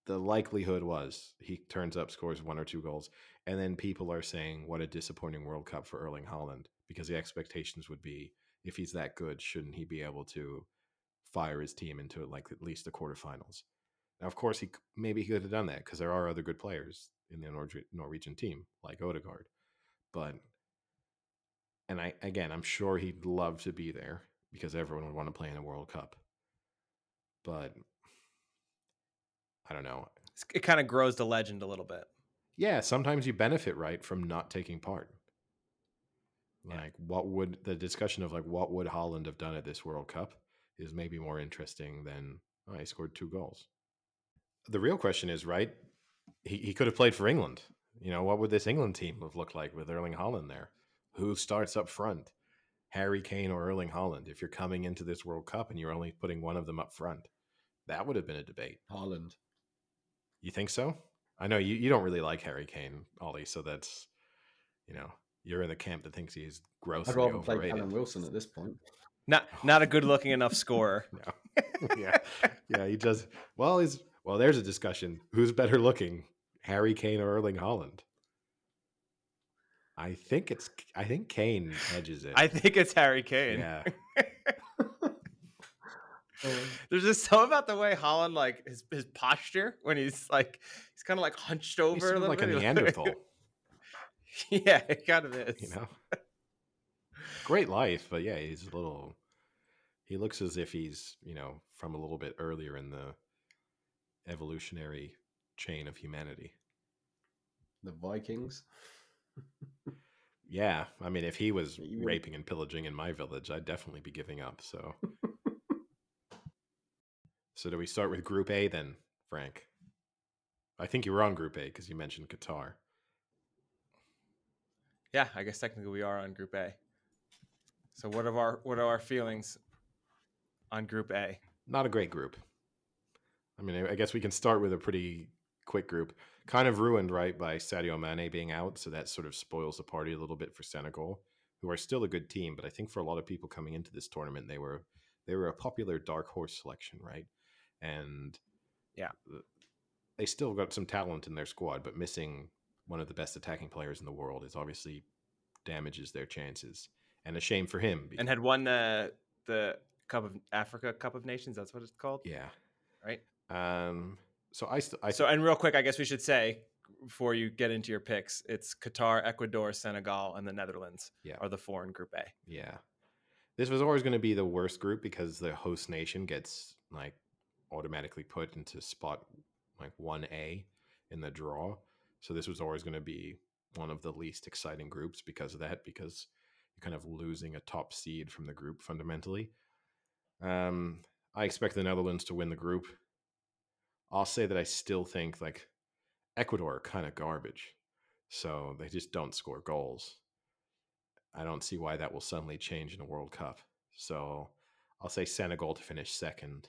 the likelihood was he turns up, scores one or two goals, and then people are saying what a disappointing World Cup for Erling Haaland because the expectations would be if he's that good, shouldn't he be able to fire his team into like at least the quarterfinals? Now, of course, he maybe he could have done that because there are other good players in the Nor- Norwegian team like Odegaard, but and I again, I'm sure he'd love to be there because everyone would want to play in a World Cup, but I don't know. It kind of grows the legend a little bit. Yeah, sometimes you benefit right from not taking part. Yeah. Like, what would the discussion of like what would Haaland have done at this World Cup is maybe more interesting than oh, he scored two goals. The real question is right. He he could have played for England. You know, what would this England team have looked like with Erling Haaland there? Who starts up front? Harry Kane or Erling Haaland? If you're coming into this World Cup and you're only putting one of them up front, that would have been a debate. Haaland. You think so? I know you, you don't really like Harry Kane, Ollie, so that's you know, you're in the camp that thinks he's grossly I'd rather play. Callum Wilson at this point. Not not a good looking enough scorer. No. yeah. Yeah, he does well he's well, there's a discussion. Who's better looking? Harry Kane or Erling Haaland? I think it's I think Kane edges it. I think it's Harry Kane. yeah. There's just something about the way Haaland like his his posture when he's like he's kind of like hunched over He's a sort of little like a. Neanderthal, yeah, it kind of is. you know. Great life, but yeah, he's a little he looks as if he's, you know, from a little bit earlier in the evolutionary chain of humanity. The Vikings. Yeah, I mean, if he was You would- raping and pillaging in my village, I'd definitely be giving up. So, so do we start with Group A then, Frank? I think you were on Group A because you mentioned Qatar. Yeah, I guess technically we are on Group A. So what are our what are our feelings on Group A? Not a great group. I mean, I- I guess we can start with a pretty quick group. Kind of ruined, right, by Sadio Mane being out, so that sort of spoils the party a little bit for Senegal, who are still a good team, but I think for a lot of people coming into this tournament, they were they were a popular dark horse selection, right? And Yeah. they still got some talent in their squad, but missing one of the best attacking players in the world is obviously damages their chances, and a shame for him. And had won the the Cup of Africa Cup of Nations. That's what it's called, yeah. right? Um. So I, st- I So and real quick, I guess we should say before you get into your picks, it's Qatar, Ecuador, Senegal, and the Netherlands Yeah. are the four in Group A. Yeah. This was always going to be the worst group because the host nation gets like automatically put into spot like 1A in the draw. So this was always going to be one of the least exciting groups because of that because kind of losing a top seed from the group fundamentally. Um I expect the Netherlands to win the group. I'll say that I still think like Ecuador are kind of garbage. So they just don't score goals. I don't see why that will suddenly change in a World Cup. So I'll say Senegal to finish second.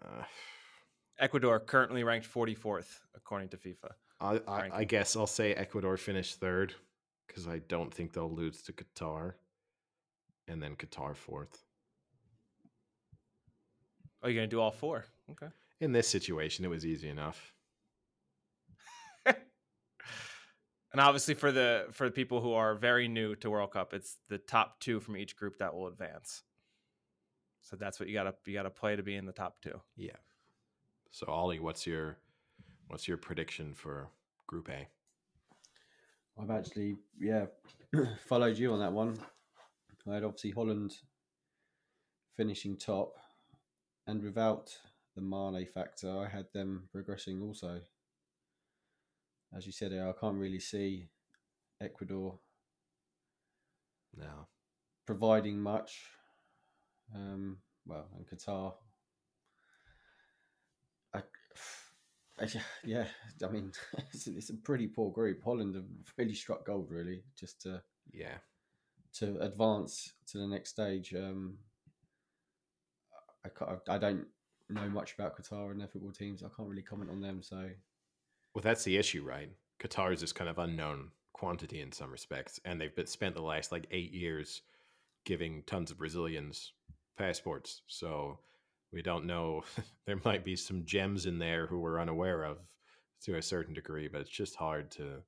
Uh, Ecuador currently ranked 44th according to FIFA. I, I, I guess I'll say Ecuador finish third because I don't think they'll lose to Qatar, and then Qatar fourth. Oh, you're gonna do all four? Okay. In this situation, it was easy enough. And obviously for the for the people who are very new to World Cup, it's the top two from each group that will advance. So that's what you gotta you gotta play to be in the top two. Yeah. So Ollie, what's your what's your prediction for Group A? I've actually, yeah, followed you on that one. I had obviously Holland finishing top, and without the Mane factor, I had them progressing also. As you said, I can't really see Ecuador now providing much. Um, well, and Qatar. I, I, yeah, I mean, it's, it's a pretty poor group. Holland have really struck gold, really, just to Yeah. to advance to the next stage. Um, I, I don't know much about Qatar and their football teams. I can't really comment on them. So Well, that's the issue, right? Qatar is this kind of unknown quantity in some respects, and they've been spent the last like eight years giving tons of Brazilians passports. So we don't know. there might be some gems in there who we're unaware of to a certain degree, but it's just hard to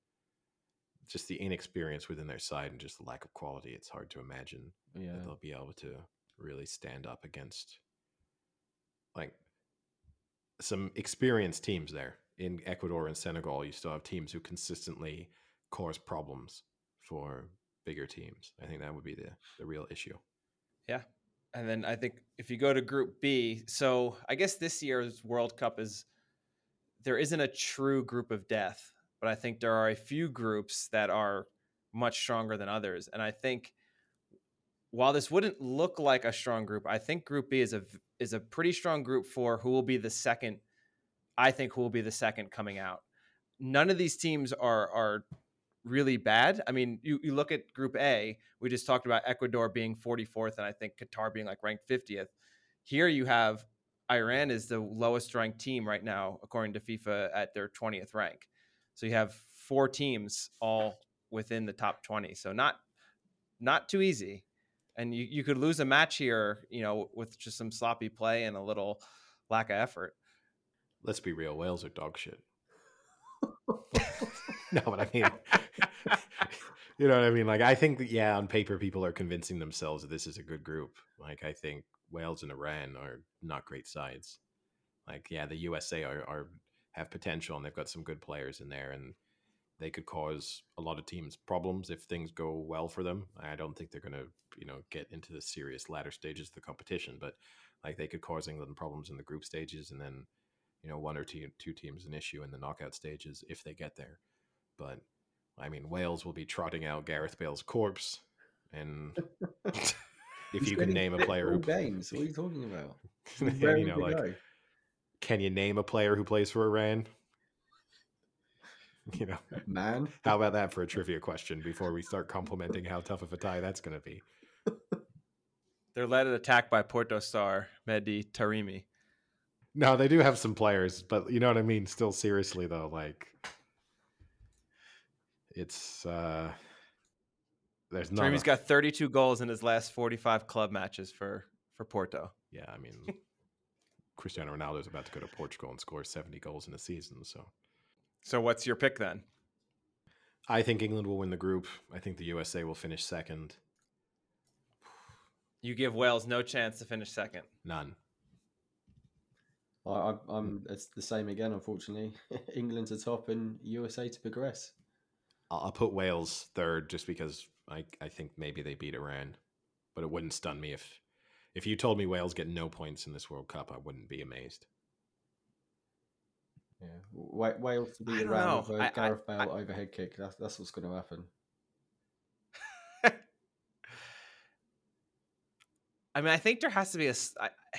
just the inexperience within their side and just the lack of quality. It's hard to imagine yeah, that they'll be able to really stand up against like some experienced teams there in Ecuador and Senegal. You still have teams who consistently cause problems for bigger teams. I think that would be the, the real issue. Yeah. And then I think if you go to Group B, so I guess this year's World Cup is there isn't a true group of death, but I think there are a few groups that are much stronger than others. And I think while this wouldn't look like a strong group, I think Group B is a is a pretty strong group for who will be the second. I think who will be the second coming out. None of these teams are are really bad. I mean, you, you look at Group A, we just talked about Ecuador being 44th and I think Qatar being like ranked 50th. Here you have Iran is the lowest ranked team right now, according to FIFA, at their 20th rank. So you have four teams all within the top 20. So not not too easy. And you, you could lose a match here, you know, with just some sloppy play and a little lack of effort. Let's be real, Wales are dog shit. no, but I mean, you know what I mean? Like, I think that, yeah, on paper, people are convincing themselves that this is a good group. Like, I think Wales and Iran are not great sides. Like, yeah, the USA are, are have potential and they've got some good players in there and they could cause a lot of teams problems if things go well for them. I don't think they're going to, you know, get into the serious latter stages of the competition, but like they could cause England problems in the group stages and then, you know, one or two, two teams an issue in the knockout stages if they get there. But I mean, Wales will be trotting out Gareth Bale's corpse, and if He's you can name a player who, all games, what are you talking about? and, you know, like, go. can you name a player who plays for Iran? You know, man. how about that for a trivia question before we start complimenting how tough of a tie that's going to be? They're led at attack by Porto star Mehdi Taremi. No, they do have some players, but you know what I mean. Still, seriously though, like it's uh there's not. Taremi's a- got 32 goals in his last 45 club matches for for Porto. yeah, I mean, Cristiano Ronaldo's about to go to Portugal and score 70 goals in a season, so So what's your pick then? I think England will win the group. I think the USA will finish second. You give Wales no chance to finish second. None. I, I, I'm it's the same again, unfortunately. England to top and USA to progress. I'll, I'll put Wales third just because I I think maybe they beat Iran, but it wouldn't stun me if if you told me Wales get no points in this World Cup. I wouldn't be amazed. Yeah, Wa- Wales to I beat don't Iran with a I- I- Gareth Bale I- overhead kick. That's that's what's going to happen. I mean, I think there has to be a. s- I-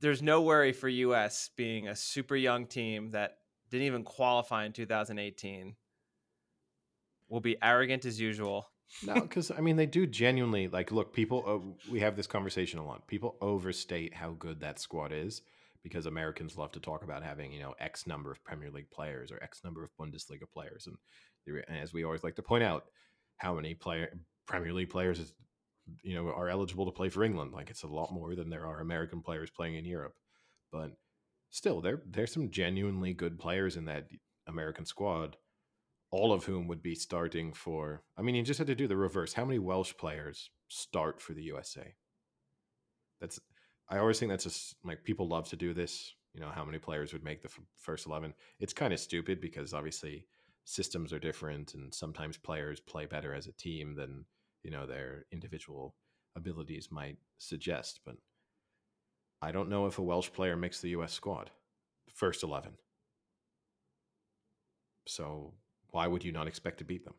there's no worry for US being a super young team that didn't even qualify in 2018. Will be arrogant as usual. No, because I mean they do genuinely like. Look, people. Uh, we have this conversation a lot. People overstate how good that squad is because Americans love to talk about having you know X number of Premier League players or X number of Bundesliga players, and, and as we always like to point out, how many player Premier League players is, you know are eligible to play for England. Like it's a lot more than there are American players playing in Europe, but still, there there's some genuinely good players in that American squad all of whom would be starting for. I mean, you just had to do the reverse. How many Welsh players start for the USA? That's. I always think that's just like people love to do this. You know, how many players would make the f- first eleven? It's kind of stupid because obviously systems are different, and sometimes players play better as a team than you know their individual abilities might suggest. But I don't know if a Welsh player makes the U.S. squad, first eleven. So why would you not expect to beat them?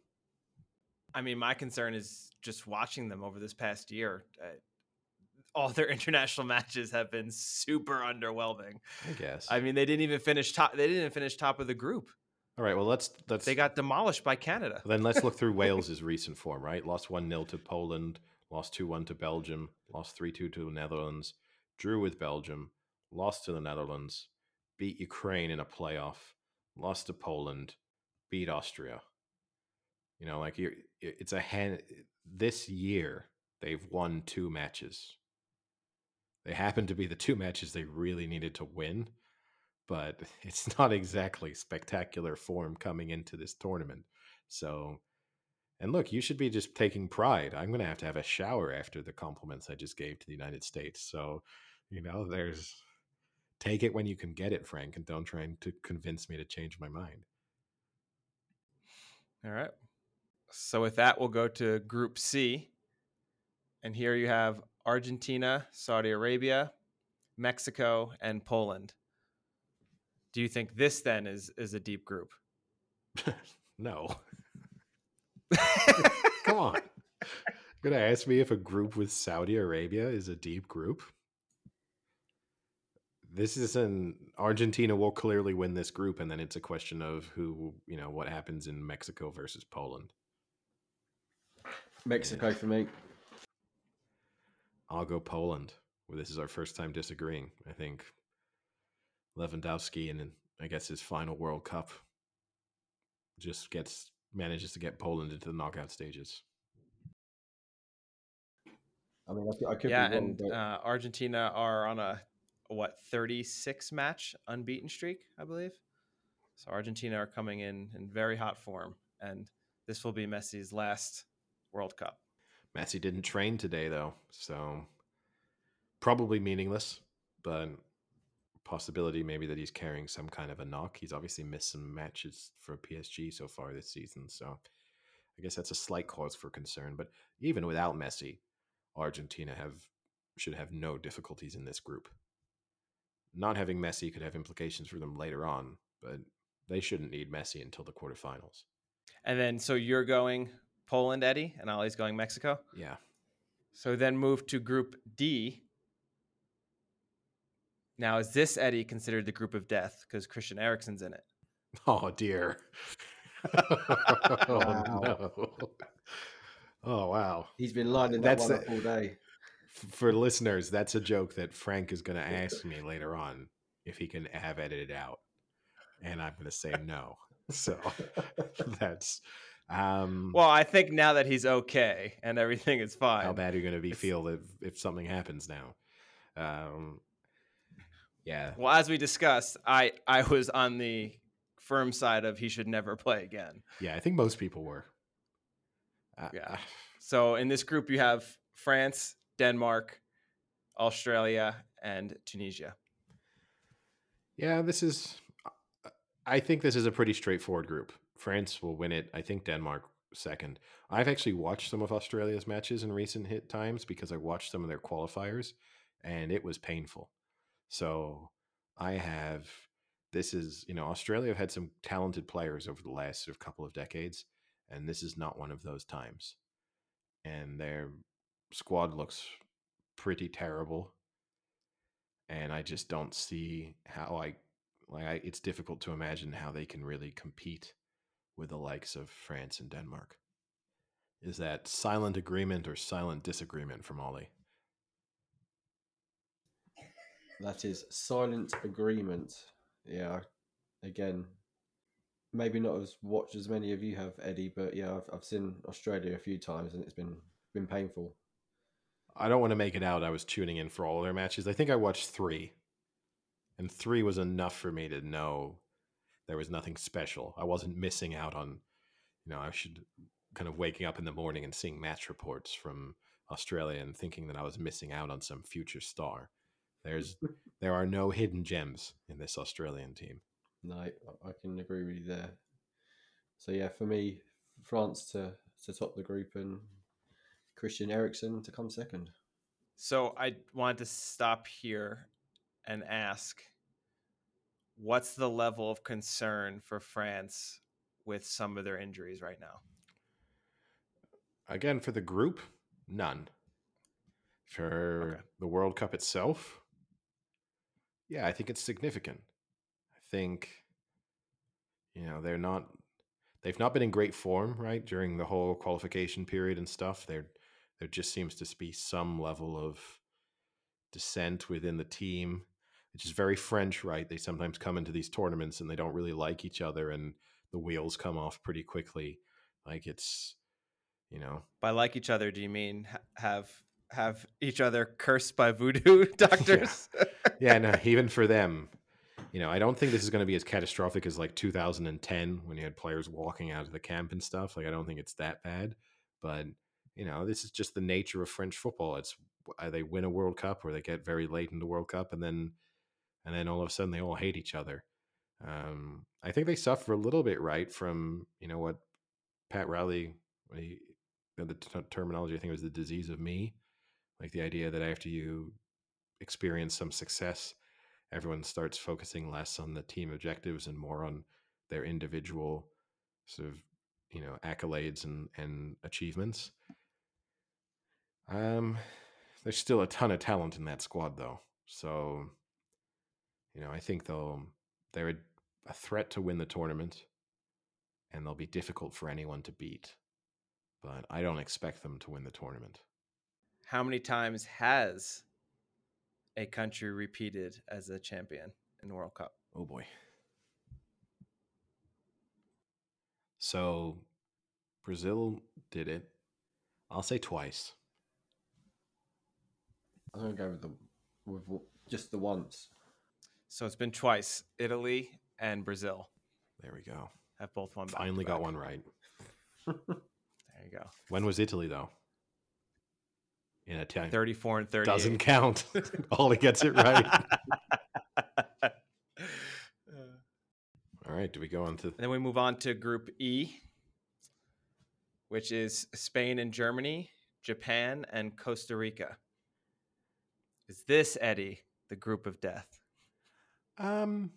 I mean, my concern is just watching them over this past year. Uh, all their international matches have been super underwhelming. I guess. I mean, they didn't even finish top. They didn't finish top of the group. All right. Well, let's let's. They got demolished by Canada. Then let's look through Wales's recent form. Right, lost one 0 to Poland, lost two one to Belgium, lost three two to the Netherlands, drew with Belgium, lost to the Netherlands, beat Ukraine in a playoff, lost to Poland, beat Austria. You know, like you're, it's a hand. This year they've won two matches. They happen to be the two matches they really needed to win, but it's not exactly spectacular form coming into this tournament. So, and look, you should be just taking pride. I'm going to have to have a shower after the compliments I just gave to the United States. So, you know, there's take it when you can get it, Frank, and don't try to convince me to change my mind. All right. So with that, we'll go to Group C. And here you have Argentina, Saudi Arabia, Mexico, and Poland. Do you think this then is is a deep group? no. Come on. You're Gonna ask me if a group with Saudi Arabia is a deep group? This is an Argentina will clearly win this group, and then it's a question of who, you know, what happens in Mexico versus Poland. Mexico for me. I'll go Poland. Well, this is our first time disagreeing. I think Lewandowski and I guess his final World Cup just gets manages to get Poland into the knockout stages. I mean, I could, I could yeah, be wrong, and but uh, Argentina are on a what 36 match unbeaten streak, I believe. So Argentina are coming in in very hot form, and this will be Messi's last World Cup. Messi didn't train today though, so probably meaningless, but possibility maybe that he's carrying some kind of a knock. He's obviously missed some matches for PSG so far this season, so I guess that's a slight cause for concern. But even without Messi, Argentina have should have no difficulties in this group. Not having Messi could have implications for them later on, but they shouldn't need Messi until the quarterfinals. And then, so you're going Poland, Eddie, and Ollie's going Mexico. Yeah. So then move to Group D. Now, is this Eddie considered the group of death because Christian Eriksen's in it? Oh dear. oh no. Oh wow. he's been lining that That's one a- up all day. For listeners, that's a joke that Frank is going to ask me later on if he can have edited out, and I'm going to say no. So that's um. Well, I think now that he's okay and everything is fine. how bad are you going to be feel if if something happens now? Um. Yeah. Well, as we discussed, I I was on the firm side of he should never play again. Yeah. I think most people were. Uh, Yeah. So in this group, you have France, Denmark, Australia, and Tunisia. Yeah, this is. I think this is a pretty straightforward group. France will win it. I think Denmark second. I've actually watched some of Australia's matches in recent hit times because I watched some of their qualifiers, and it was painful. So I have. This is you know Australia have had some talented players over the last sort of couple of decades, and this is not one of those times. And their squad looks pretty terrible and I just don't see how I like. I, it's difficult to imagine how they can really compete with the likes of France and Denmark. Is that silent agreement or silent disagreement from Ollie? That is silent agreement. Yeah. Again, maybe not as watched as many of you have, Eddie, but yeah, I've, I've seen Australia a few times and it's been been painful. I don't want to make it out. I was tuning in for all of their matches. I think I watched three, and three was enough for me to know there was nothing special. I wasn't missing out on, you know, I should kind of waking up in the morning and seeing match reports from Australia and thinking that I was missing out on some future star. There's there are no hidden gems in this Australian team. No, I I can agree with you there. So yeah, for me, France to to top the group and Christian Eriksen to come second. So I wanted to stop here and ask what's the level of concern for France with some of their injuries right now? Again, for the group, none. For Okay. the World Cup itself, yeah, I think it's significant. I think, you know, they're not, they've not been in great form, right, during the whole qualification period and stuff. There, there just seems to be some level of dissent within the team, which is very French, right? They sometimes come into these tournaments and they don't really like each other, and the wheels come off pretty quickly. Like it's, you know, By like each other, do you mean have have each other cursed by voodoo doctors? yeah, no, even for them, you know, I don't think this is going to be as catastrophic as like 2010 when you had players walking out of the camp and stuff. Like, I don't think it's that bad, but you know, this is just the nature of French football. It's uh, they win a World Cup or they get very late in the World Cup, and then and then all of a sudden they all hate each other. Um, I think they suffer a little bit, right, from you know what Pat Riley, he, the t- terminology I think was the disease of me, like the idea that after you experience some success, everyone starts focusing less on the team objectives and more on their individual sort of you know accolades and and achievements. Um, there's still a ton of talent in that squad though, so you know I think they'll they're a, a threat to win the tournament, and they'll be difficult for anyone to beat. But I don't expect them to win the tournament. How many times has a country repeated as a champion in the World Cup? Oh boy. So Brazil did it. I'll say twice. I'm gonna go with the with just the once. So it's been twice. Italy and Brazil There we go. have both won. back to Finally got back. one right. There you go. When was Italy though? In a time. Thirty-four and thirty. Doesn't count. All Ollie gets it right. All right. Do we go on to And then we move on to Group E, which is Spain and Germany, Japan, and Costa Rica. Is this, Eddie, the group of death? um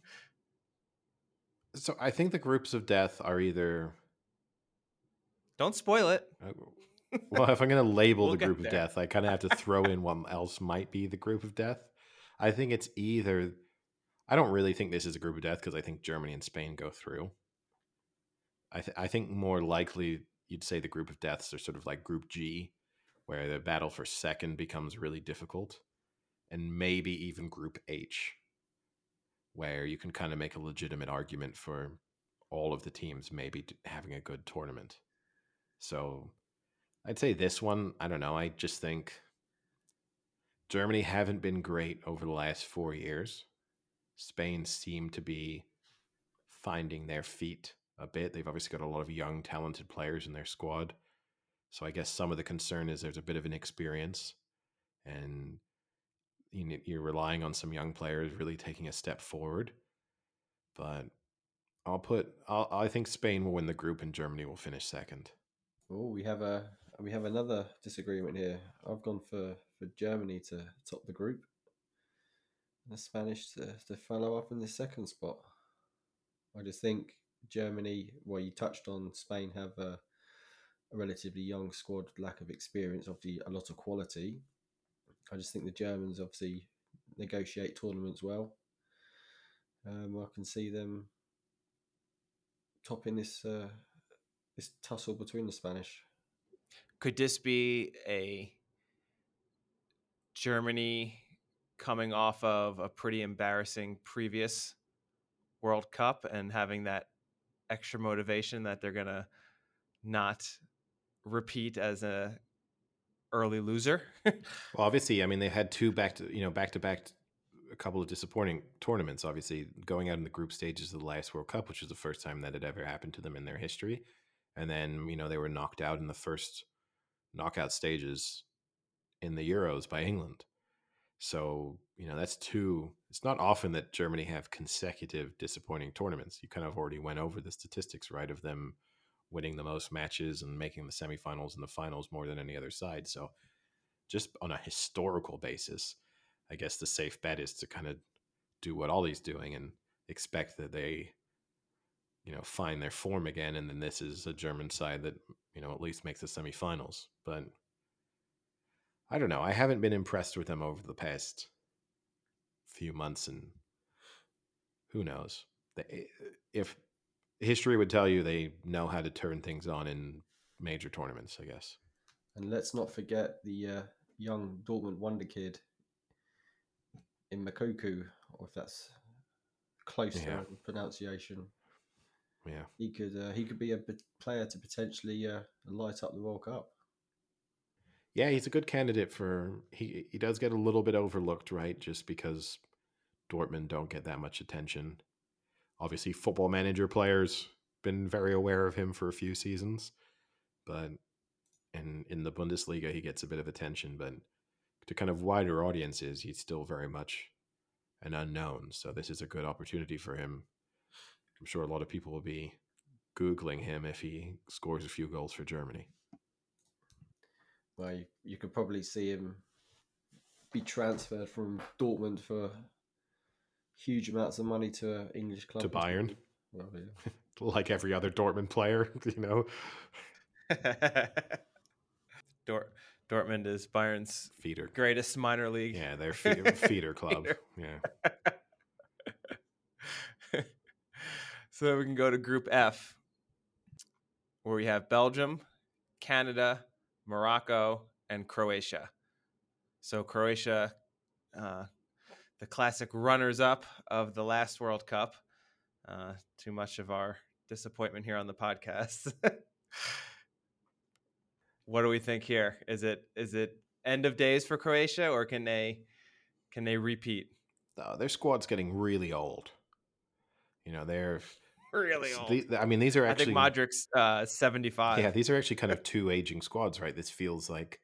so I think the groups of death are either Don't spoil it. uh, well, if I'm going to label We'll the group of death, I kind of have to throw in what else might be the group of death. I think it's either. I don't really think this is a group of death because I think Germany and Spain go through. I th- I think more likely you'd say the group of deaths are sort of like Group G, where the battle for second becomes really difficult, and maybe even Group H, where you can kind of make a legitimate argument for all of the teams maybe having a good tournament. So I'd say this one, I don't know. I just think Germany haven't been great over the last four years. Spain seem to be finding their feet a bit. They've obviously got a lot of young, talented players in their squad. So I guess some of the concern is there's a bit of inexperience and you you're relying on some young players really taking a step forward. But I'll put, I'll, I think Spain will win the group and Germany will finish second. Oh, we have a we have another disagreement here. I've gone for for Germany to top the group, and the Spanish to, to follow up in the second spot. I just think Germany. Well, you touched on Spain have a, a relatively young squad, lack of experience, obviously a lot of quality. I just think the Germans obviously negotiate tournaments well. Um, I can see them topping this uh, this tussle between the Spanish. Could this be a Germany coming off of a pretty embarrassing previous World Cup and having that extra motivation that they're going to not repeat as a early loser? Well, obviously, I mean, they had two back to you know back to back, a couple of disappointing tournaments. Obviously, going out in the group stages of the last World Cup, which was the first time that had ever happened to them in their history, and then you know they were knocked out in the first knockout stages in the Euros by England. So you know that's two. It's not often that Germany have consecutive disappointing tournaments. You kind of already went over the statistics, right, of them winning the most matches and making the semifinals and the finals more than any other side. So just on a historical basis, I guess the safe bet is to kind of do what Ollie's doing and expect that they, you know, find their form again. And then this is a German side that, you know, at least makes the semifinals. But I don't know. I haven't been impressed with them over the past few months. And who knows? Eh, if history would tell you they know how to turn things on in major tournaments, I guess. And let's not forget the uh, young Dortmund wonder kid in Moukoko, or if that's close Yeah. to pronunciation. Yeah. He could uh, he could be a player to potentially uh, light up the World Cup. Yeah, he's a good candidate for he he does get a little bit overlooked, right? Just because Dortmund don't get that much attention. Obviously, football manager players been very aware of him for a few seasons, but in in the Bundesliga he gets a bit of attention, but to kind of wider audiences, he's still very much an unknown. So this is a good opportunity for him. I'm sure a lot of people will be googling him if he scores a few goals for Germany. Well, you, you could probably see him be transferred from Dortmund for huge amounts of money to an English club To or. Bayern? Well, yeah. like every other Dortmund player, you know, Dort- Dortmund is Bayern's feeder. greatest minor league. Yeah, they're feeder, feeder club. Feeder. Yeah. so we can go to Group F, where we have Belgium, Canada, Morocco, and Croatia. So Croatia, uh, the classic runners-up of the last World Cup. Uh, too much of our disappointment here on the podcast. what do we think here? Is it is it end of days for Croatia, or can they can they repeat? Uh, their squad's getting really old. You know, they're Really old. I mean, these are I actually think Modric's uh, 75. yeah, these are actually kind of two aging squads, right? This feels like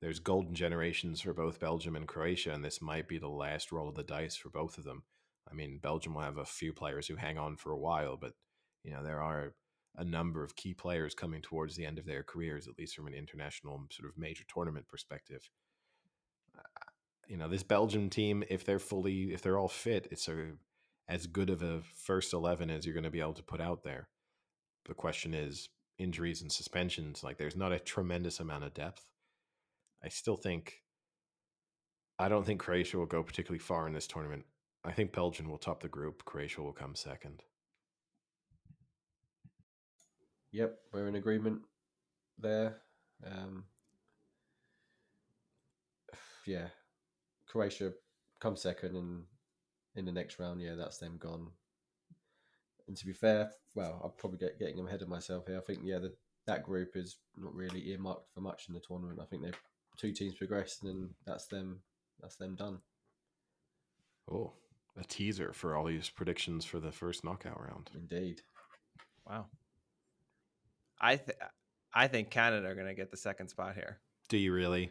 there's golden generations for both Belgium and Croatia, and this might be the last roll of the dice for both of them. I mean, Belgium will have a few players who hang on for a while, but you know there are a number of key players coming towards the end of their careers, at least from an international sort of major tournament perspective. Uh, You know, this Belgium team, if they're fully, if they're all fit, it's a as good of a first eleven as you're going to be able to put out there. The question is injuries and suspensions. Like, there's not a tremendous amount of depth. I still think. I don't think Croatia will go particularly far in this tournament. I think Belgium will top the group. Croatia will come second. Yep, we're in agreement there. Um, yeah, Croatia come second, and in the next round, yeah, that's them gone. And to be fair, well, I'm probably get, getting ahead of myself here. I think yeah, the, that group is not really earmarked for much in the tournament. I think they've two teams progressed, and that's them. That's them done. Oh, a teaser for all these predictions for the first knockout round. Indeed. Wow. I th- I think Canada are going to get the second spot here. Do you really?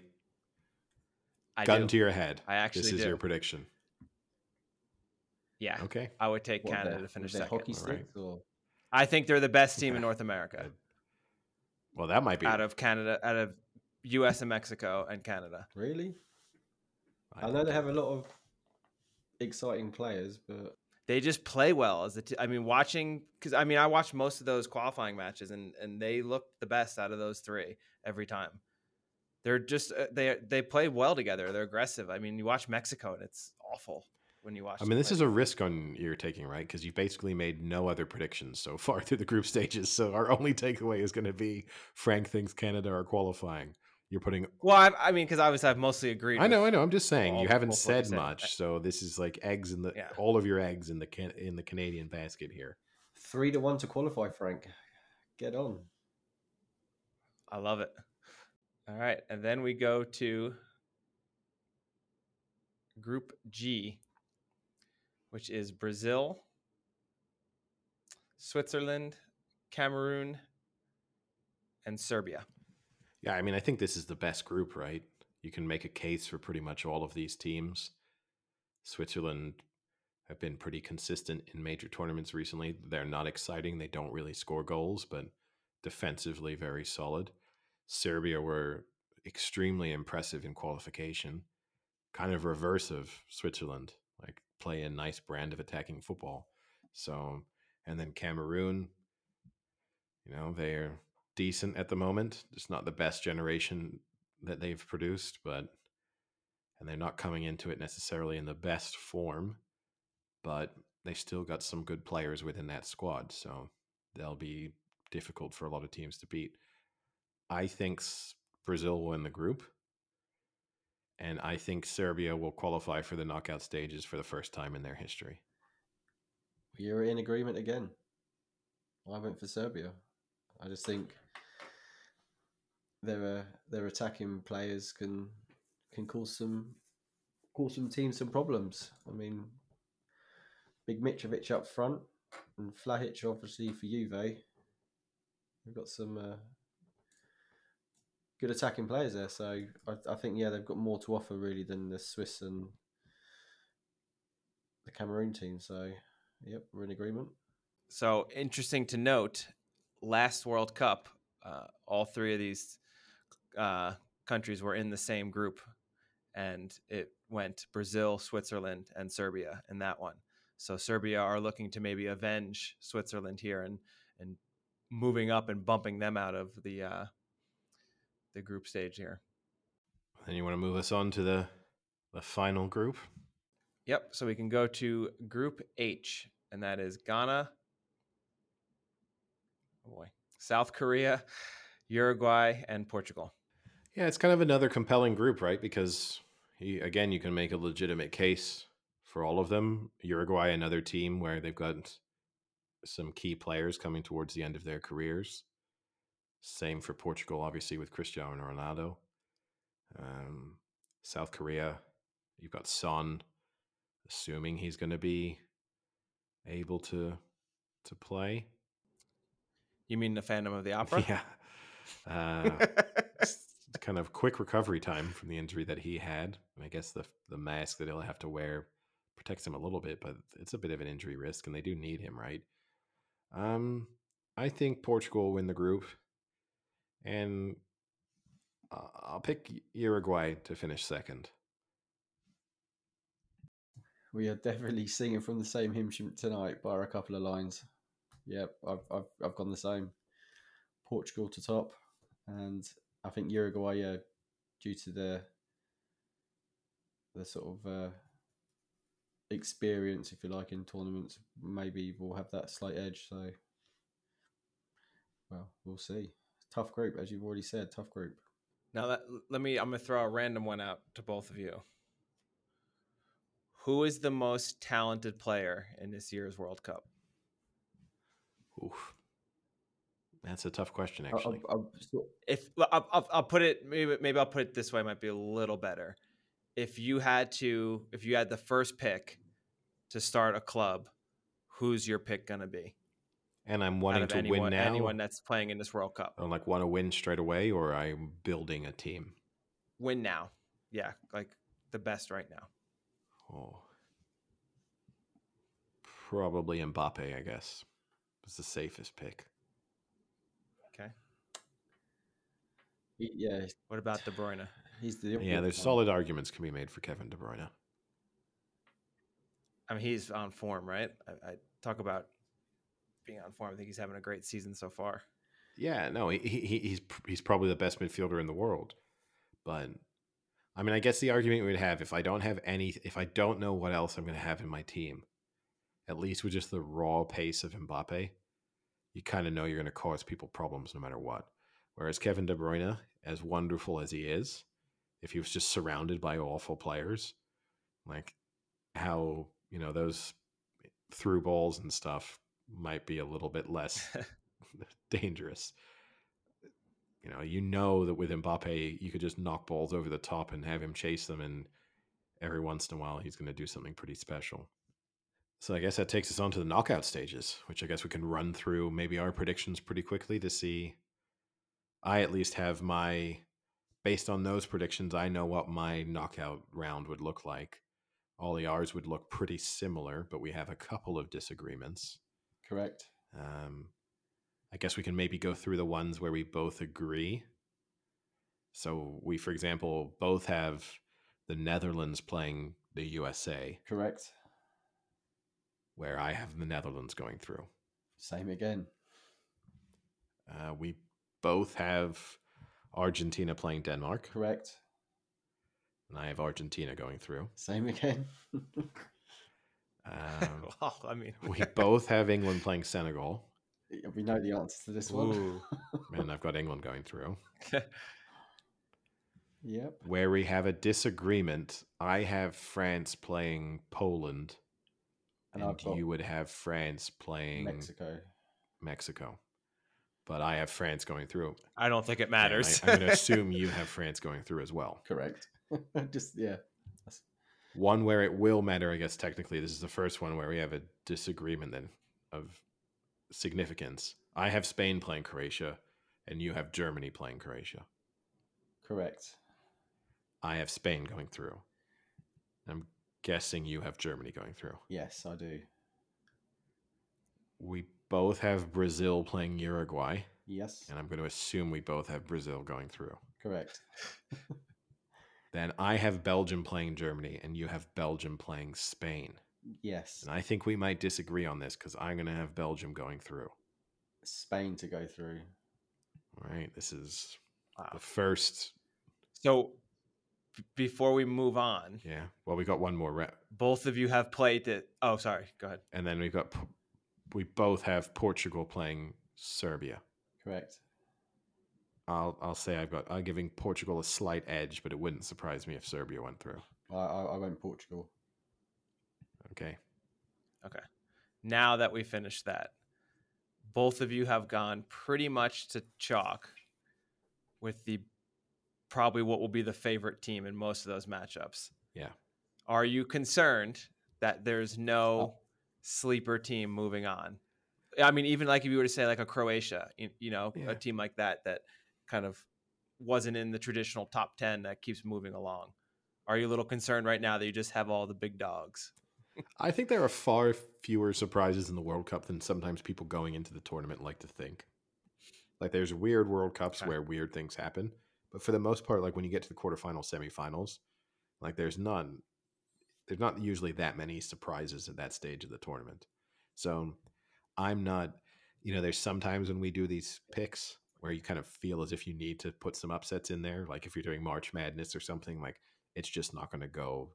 I Gun do. to your head. I actually This is do. your prediction. yeah, Okay. I would take What, Canada their- to finish their second. hockey All right. sticks or I think they're the best team in North America Well, that might be out of Canada, out of U.S. and Mexico and Canada. really? I, think know they have a lot of exciting players, but They just play well as a t- I mean, watching because I mean, I watched most of those qualifying matches and and they look the best out of those three every time. They're just uh, they they play well together. They're aggressive. I mean, you watch Mexico and it's awful when you watch. I mean, this play. is a risk on you're taking, right? Because you've basically made no other predictions so far through the group stages. So our only takeaway is going to be Frank thinks Canada are qualifying. You're putting. well. I, I mean, because obviously I've mostly agreed. I know, I know. I'm just saying you haven't said you said. much. So this is like eggs in the Yeah. all of your eggs in the can, in the Canadian basket here. three to one to qualify, Frank. Get on. I love it. All right, and then we go to Group G, which is Brazil, Switzerland, Cameroon, and Serbia. Yeah, I mean, I think this is the best group, right? You can make a case for pretty much all of these teams. Switzerland have been pretty consistent in major tournaments recently. They're not exciting. They don't really score goals, but defensively very solid. Serbia were extremely impressive in qualification. Kind of reverse of Switzerland. Like play a nice brand of attacking football. So, and then Cameroon, you know, they're decent at the moment. It's not the best generation that they've produced, but and they're not coming into it necessarily in the best form, but they still got some good players within that squad. So they'll be difficult for a lot of teams to beat. I think Brazil will win the group. And I think Serbia will qualify for the knockout stages for the first time in their history. You're in agreement again. I went for Serbia. I just think their uh, their attacking players can can cause some cause some teams some problems. I mean, Big Mitrovic up front and Vlahovic obviously for Juve. We've got some uh, good attacking players there, so I, I think yeah they've got more to offer really than the Swiss and the Cameroon team. So yep, we're in agreement. So interesting to note, last World Cup, uh, all three of these uh, countries were in the same group, and it went Brazil, Switzerland, and Serbia in that one. So Serbia are looking to maybe avenge Switzerland here and and moving up and bumping them out of the uh, the group stage here. Then you want to move us on to the the final group. Yep. So we can go to Group H, and that is Ghana, oh boy, South Korea, Uruguay, and Portugal. Yeah, it's kind of another compelling group, right? Because you, again, you can make a legitimate case for all of them. Uruguay, another team where they've got some key players coming towards the end of their careers. Same for Portugal, obviously, with Cristiano Ronaldo. Um, South Korea, you've got Son, assuming he's going to be able to to play. You mean the Phantom of the Opera? Yeah. Uh, kind of quick recovery time from the injury that he had. And I guess the the mask that he'll have to wear protects him a little bit, but it's a bit of an injury risk, and they do need him, right? Um, I think Portugal will win the group, and I'll pick Uruguay to finish second. We are definitely singing from the same hymn tonight, by a couple of lines. Yep, I've, I've, I've gone the same. Portugal to top, and I think Uruguay, yeah, due to the the sort of uh, experience, if you like, in tournaments, maybe will have that slight edge. So, well, we'll see. Tough group, as you've already said. Tough group. Now that let me I'm gonna throw a random one out to both of you. Who is the most talented player in this year's World Cup? Oof. That's a tough question, actually. I'll- I'll If I'll, I'll, I'll put it maybe maybe I'll put it this way, it might be a little better. If you had to, if you had the first pick to start a club, who's your pick gonna be? and I'm Out wanting to anyone, win now. anyone that's playing in this World Cup, I like want to win straight away, or I'm building a team. win now. Yeah, like the best right now. Oh, probably Mbappe. I guess was the safest pick. Okay. He- yeah, What about De Bruyne? he's the Yeah, there's one. solid arguments can be made for Kevin De Bruyne. I mean, he's on form, right? I, I talk about being on form. I think he's having a great season so far. Yeah, no, he, he he's he's probably the best midfielder in the world. But I mean, I guess the argument we'd have if I don't have any, if I don't know what else I'm going to have in my team, at least with just the raw pace of Mbappe, you kind of know you're going to cause people problems no matter what. Whereas Kevin De Bruyne, as wonderful as he is, if he was just surrounded by awful players, like how you know those through balls and stuff might be a little bit less dangerous. You know, you know that with Mbappe, you could just knock balls over the top and have him chase them, and every once in a while, he's going to do something pretty special. So I guess that takes us on to the knockout stages, which I guess we can run through maybe our predictions pretty quickly to see. I at least have my, based on those predictions, I know what my knockout round would look like. All the ours would look pretty similar, but we have a couple of disagreements. Correct. Um, I guess we can maybe go through the ones where we both agree. So we, for example, both have the Netherlands playing the USA. Correct. where I have the Netherlands going through. Same again. Uh, we both have Argentina playing Denmark, Correct. and I have Argentina going through. Same again. Um, well, I mean, we both have England playing Senegal, we know the answer to this one. Ooh. and I've got England going through. Yep. Where we have a disagreement, I have France playing Poland, And, and, you would have France playing Mexico. Mexico. But I have France going through. I don't think it matters. I, am going to assume you have France going through as well. Correct. Just yeah. One where it will matter, I guess technically, this is the first one where we have a disagreement then of significance. I have Spain playing Croatia, and you have Germany playing Croatia. Correct. I have Spain going through. I'm guessing you have Germany going through. Yes, I do. We both have Brazil playing Uruguay, Yes. and I'm going to assume we both have Brazil going through. Correct. Then I have Belgium playing Germany, and you have Belgium playing Spain. Yes. And I think we might disagree on this because I'm going to have Belgium going through. Spain to go through. All right, this is Wow. the first. So b- before we move on, Yeah. Well, we got one more rep, both of you have played it. Oh, sorry. Go ahead. and then we've got. P- We both have Portugal playing Serbia. Correct. I'll I'll say I've got I'm giving Portugal a slight edge, but it wouldn't surprise me if Serbia went through. I, I, I went Portugal. Okay. Okay. Now that we finished that, both of you have gone pretty much to chalk with the probably what will be the favorite team in most of those matchups. Yeah. Are you concerned that there's no oh. Sleeper team moving on? I mean, even like if you were to say like a Croatia, you, you know, Yeah. a team like that that kind of wasn't in the traditional top 10 that keeps moving along. Are you a little concerned right now that you just have all the big dogs? I think there are far fewer surprises in the World Cup than sometimes people going into the tournament like to think. Like there's weird World Cups Okay. where weird things happen, but for the most part, like when you get to the quarterfinals, semifinals, like there's none. There's not usually that many surprises at that stage of the tournament. So I'm not, you know, there's sometimes when we do these picks where you kind of feel as if you need to put some upsets in there. Like if you're doing March Madness or something, like it's just not going to go.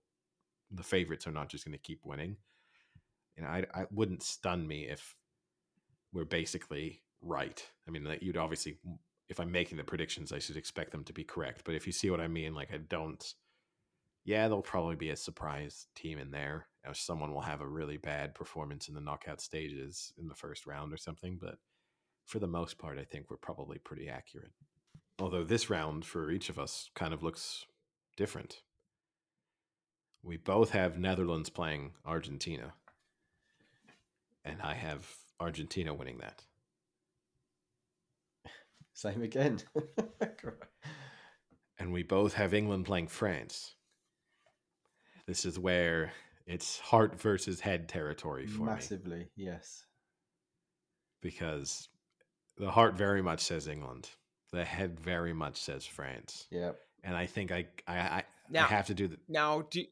The favorites are not just going to keep winning. And I, I wouldn't stun me if we're basically right. I mean, like, you'd obviously, if I'm making the predictions, I should expect them to be correct. But if you see what I mean, like I don't. Yeah, there'll probably be a surprise team in there. Or someone will have a really bad performance in the knockout stages in the first round or something. But for the most part, I think we're probably pretty accurate. Although this round for each of us kind of looks different. We both have Netherlands playing Argentina. And I have Argentina winning that. Same again. And we both have England playing France. This is where it's heart versus head territory for me. Massively, yes. Because the heart very much says England. The head very much says France. Yep. And I think I I, I, I have to do the Now, do,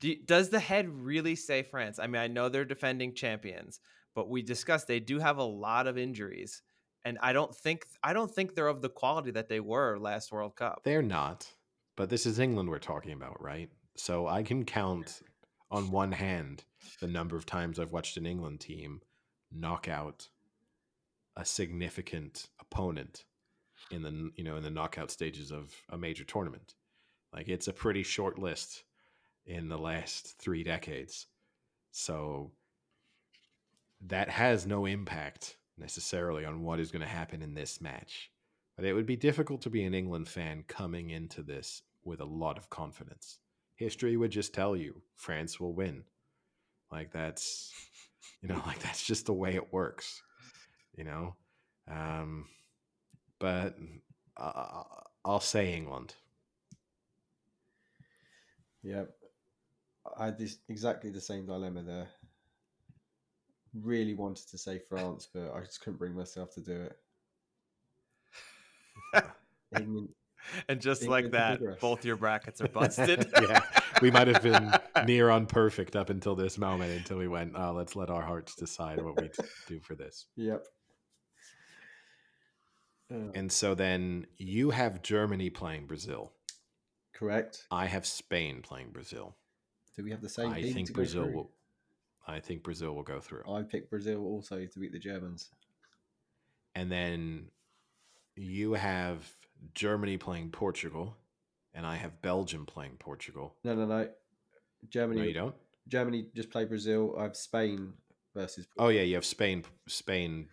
do you- does the head really say France? I mean, I know they're defending champions, but we discussed they do have a lot of injuries, and I don't think I don't think they're of the quality that they were last World Cup. They're not, but this is England we're talking about, right? So I can count on one hand the number of times I've watched an England team knock out a significant opponent in the you know in the knockout stages of a major tournament. Like it's a pretty short list in the last 3 decades. So that has no impact necessarily on what is going to happen in this match. But it would be difficult to be an England fan coming into this with a lot of confidence. History would just tell you France will win. Like that's, you know, like that's just the way it works, you know. Um, but uh, I'll say England. Yep. I had this exactly the same dilemma there. Really wanted to say France, but I just couldn't bring myself to do it. England, and just England like that, progress. both your brackets are busted. yeah, we might have been near on perfect up until this moment until we went, oh, let's let our hearts decide what we do for this. Yep. Uh, And so then you have Germany playing Brazil. correct. I have Spain playing Brazil. Do we have the same? I team think to Brazil through? will. I think Brazil will go through. I picked Brazil also to beat the Germans. And then you have Germany playing Portugal, and I have Belgium playing Portugal. No, no, no. Germany. No, you don't. Germany just play Brazil. I have Spain versus. Oh yeah, you have Spain. Spain.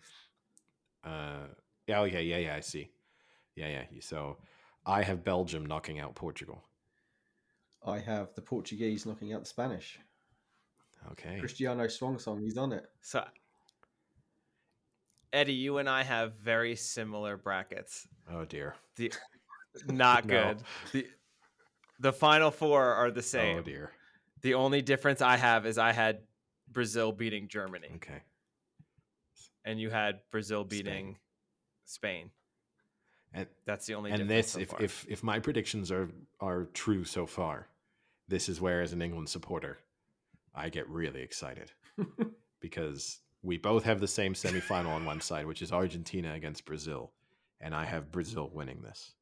Uh, yeah, oh yeah, yeah, yeah. I see. Yeah, yeah. So I have Belgium knocking out Portugal. I have the Portuguese knocking out the Spanish. Okay. Cristiano Swan song. He's on it. So, Eddie, you and I have very similar brackets. Oh dear. The not No. good. The the final four are the oh, same. Oh dear. The only difference I have is I had Brazil beating Germany, Okay. and you had Brazil Spain. beating Spain. And That's the only. and difference this, so if, far. if if my predictions are are true so far, this is where, as an England supporter, I get really excited because we both have the same semifinal on one side, which is Argentina against Brazil, and I have Brazil winning this.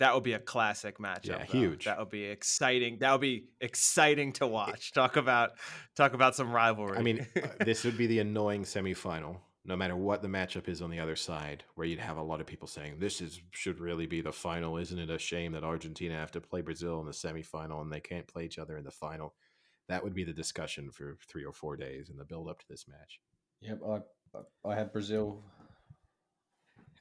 that would be a classic matchup. Yeah, though. huge. That would be exciting. That would be exciting to watch. Talk about talk about some rivalry. I mean, uh, this would be the annoying semifinal, no matter what the matchup is on the other side, where you'd have a lot of people saying this is should really be the final. Isn't it a shame that Argentina have to play Brazil in the semifinal and they can't play each other in the final? That would be the discussion for three or four days in the build up to this match. Yep. I I had Brazil.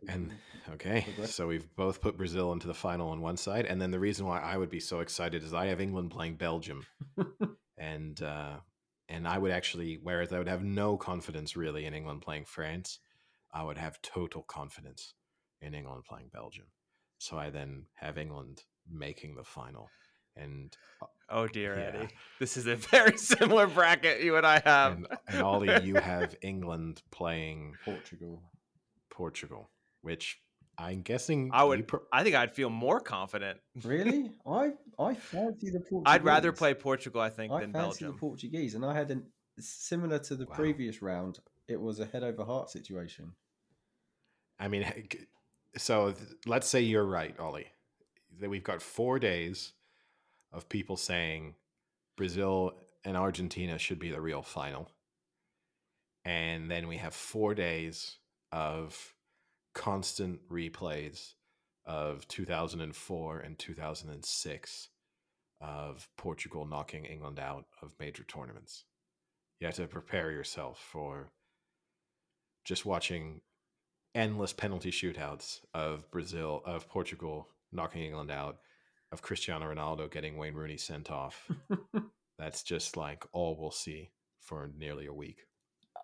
And okay, so we've both put Brazil into the final on one side, and then the reason why I would be so excited is I have England playing Belgium, and uh, and I would actually, whereas I would have no confidence really in England playing France, I would have total confidence in England playing Belgium. So I then have England making the final, and uh, oh dear, yeah. Eddie, this is a very similar bracket you and I have. and, and Ollie, you have England playing Portugal. Portugal, which I'm guessing I would. pro- I think I'd feel more confident. Really? I I fancy the Portuguese. I'd rather play Portugal, I think, I than fancy Belgium. the Portuguese, and I had an similar to the Wow. previous round. It was a head over heart situation. I mean, so th- let's say you're right, Ollie. That we've got four days of people saying Brazil and Argentina should be the real final. And then we have four days of constant replays of 2004 and 2006 of Portugal knocking England out of major tournaments. You have to prepare yourself for just watching endless penalty shootouts of Brazil, of Portugal knocking England out, of Cristiano Ronaldo getting Wayne Rooney sent off. That's just like all we'll see for nearly a week.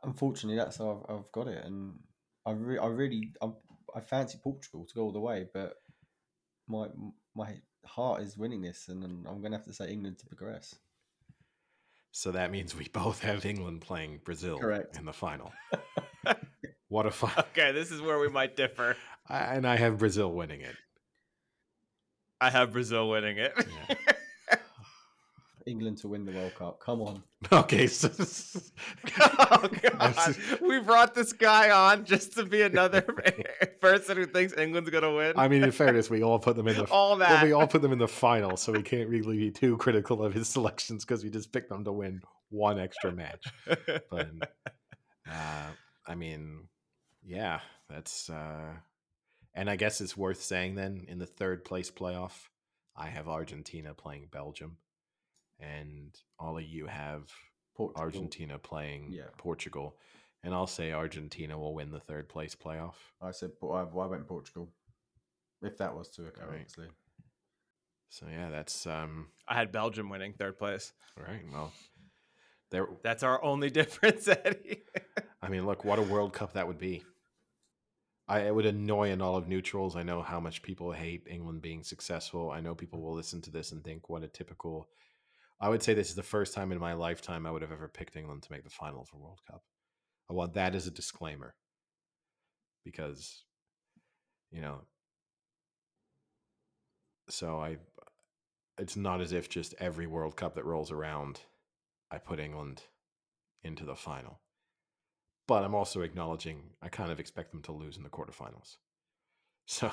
Unfortunately, that's how I've, I've got it, and I re- I really I, I fancy Portugal to go all the way, but my my heart is winning this, and I'm going to have to say England to progress. So that means we both have England playing Brazil Correct. in the final. what a fun! Okay, this is where we might differ. And I have Brazil winning it. I have Brazil winning it. Yeah. England to win the World Cup. Come on. Okay, so oh god, we brought this guy on just to be another person who thinks England's gonna win. I mean, in fairness, we all put them in the all well, that. we all put them in the final, so we can't really be too critical of his selections because we just picked them to win one extra match. But uh, I mean, yeah, that's uh, and I guess it's worth saying then in the third place playoff, I have Argentina playing Belgium, and Ollie, you have Portugal. Argentina playing Yeah. Portugal, and I'll say Argentina will win the third place playoff. I said I, I went Portugal. If that was to occur, Right. obviously. So yeah, that's um, I had Belgium winning third place. all right. Well, there. That's our only difference, Eddie. I mean, look, what a World Cup that would be. I it would annoy an all of neutrals. I know how much people hate England being successful. I know people will listen to this and think, what a typical. I would say this is the first time in my lifetime I would have ever picked England to make the final of a World Cup. I want that as a disclaimer because, you know, So I, it's not as if just every World Cup that rolls around, I put England into the final. But I'm also acknowledging I kind of expect them to lose in the quarterfinals. So,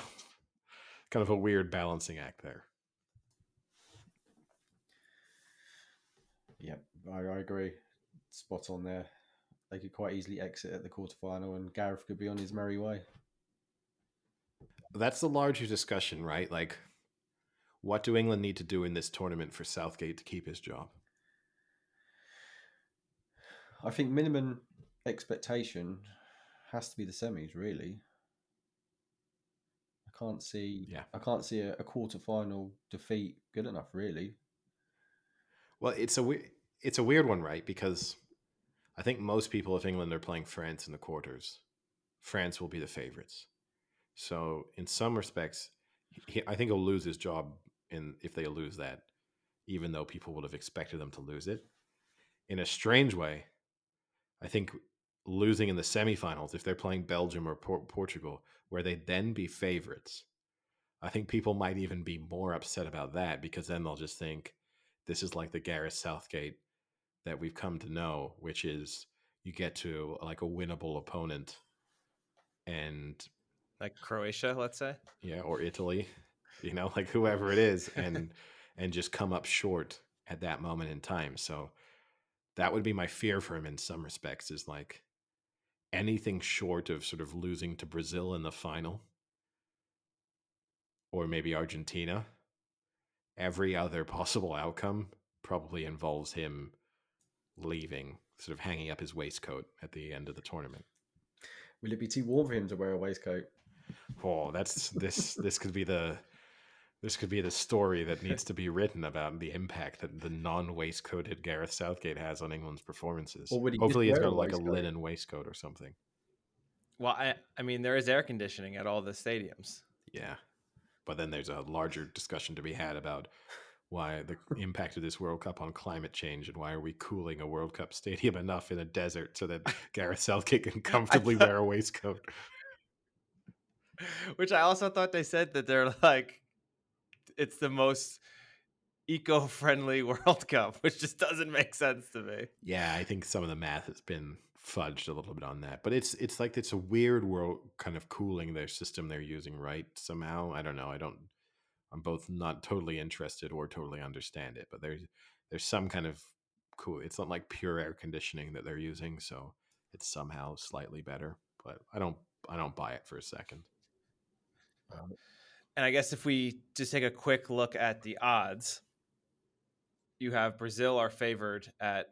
kind of a weird balancing act there. Yep, I, I agree. Spot on there. They could quite easily exit at the quarterfinal, and Gareth could be on his merry way. That's the larger discussion, right? Like, what do England need to do in this tournament for Southgate to keep his job? I think minimum expectation has to be the semis, really. I can't see. Yeah. I can't see a, a quarterfinal defeat good enough, really. Well, it's a it's a weird one, right? Because I think most people, if England are playing France in the quarters, France will be the favorites. So, in some respects, he, I think he'll lose his job in if they lose that, even though people would have expected them to lose it. In a strange way, I think losing in the semifinals, if they're playing Belgium or Por- Portugal, where they'd then be favorites, I think people might even be more upset about that because then they'll just think this is like the Gareth Southgate that we've come to know, which is you get to like a winnable opponent and Like Croatia, let's say. yeah, or Italy, you know, like whoever it is, and and just come up short at that moment in time. So that would be my fear for him in some respects is like anything short of sort of losing to Brazil in the final or maybe Argentina. Every other possible outcome probably involves him leaving, sort of hanging up his waistcoat at the end of the tournament. Will it be too warm for him to wear a waistcoat? Oh, that's this. This could be the this could be the story that needs to be written about the impact that the non-waistcoated Gareth Southgate has on England's performances. Or would he just Hopefully, he's wear a got like a linen waistcoat or something. Well, I I mean there is air conditioning at all the stadiums. Yeah, but then there's a larger discussion to be had about why the impact of this World Cup on climate change and why are we cooling a World Cup stadium enough in a desert so that Gareth Southgate can comfortably thought- wear a waistcoat. Which I also thought they said that they're like it's the most eco-friendly World Cup, which just doesn't make sense to me. Yeah, I think some of the math has been fudged a little bit on that, but it's it's like it's a weird world kind of cooling their system they're using, right? Somehow, I don't know. I don't. I'm both not totally interested or totally understand it, but there's there's some kind of cool. It's not like pure air conditioning that they're using, so it's somehow slightly better. But I don't I don't buy it for a second. Um, And I guess if we just take a quick look at the odds, you have Brazil are favored at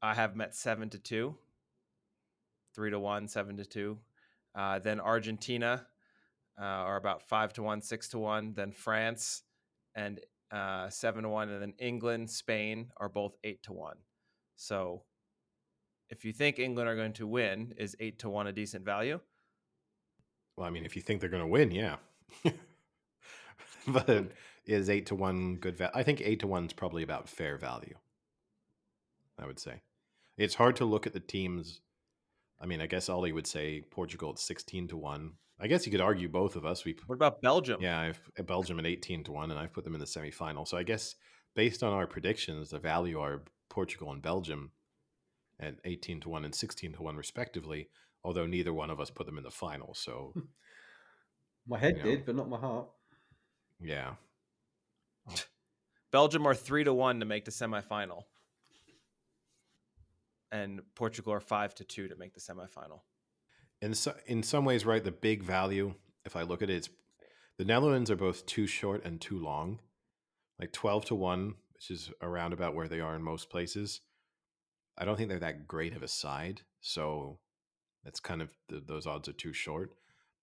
I have met seven to two, three to one, seven to two. Uh, then Argentina uh, are about five to one, six to one. Then France and uh, seven to one, and then England, Spain are both eight to one. So, if you think England are going to win, is eight to one a decent value? Well, I mean, if you think they're going to win, yeah. but is eight to one good? value? I think eight to one is probably about fair value. I would say it's hard to look at the teams. I mean, I guess Ollie would say Portugal at sixteen to one. I guess you could argue both of us. We What about Belgium? yeah, I've uh, Belgium at eighteen to one, and I've put them in the semifinal. So I guess based on our predictions, the value are Portugal and Belgium at eighteen to one and sixteen to one respectively. Although neither one of us put them in the final, so My head You know. did, but not my heart. yeah, Belgium are three to one to make the semifinal, and Portugal are five to two to make the semifinal. in so, in some ways, right? The big value, if I look at it, it's the Netherlands are both too short and too long, like twelve to one, which is around about where they are in most places. I don't think they're that great of a side, so that's kind of th those odds are too short.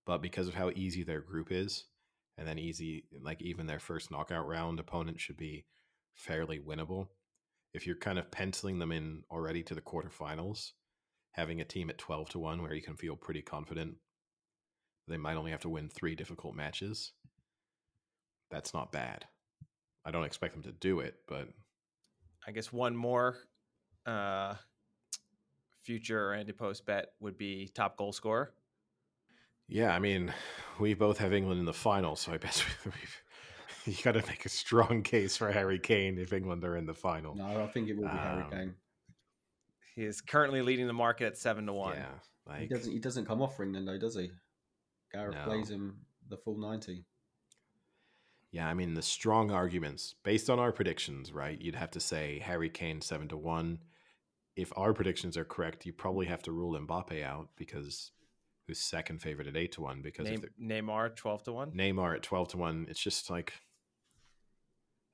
But because of how easy their group is, and then easy, like even their first knockout round opponent should be fairly winnable. If you're kind of penciling them in already to the quarterfinals, having a team at 12 to 1 where you can feel pretty confident they might only have to win three difficult matches that's not bad i don't expect them to do it but I guess one more uh, future ante-post bet would be top goal scorer. Yeah i mean we both have england in the final so i guess we've, you got to make a strong case for Harry Kane if England are in the final. No, I think it will be Harry Um, Kane. He is currently leading the market at seven to one. Yeah, He doesn't. He doesn't come off for England though, does he? Gareth No. plays him the full ninety. yeah. I mean, the strong arguments based on our predictions, right? You'd have to say Harry Kane seven to one. If our predictions are correct, you probably have to rule Mbappe out because who's second favorite at eight to one because if Neym- Neymar twelve to one. Neymar at twelve to one, it's just like.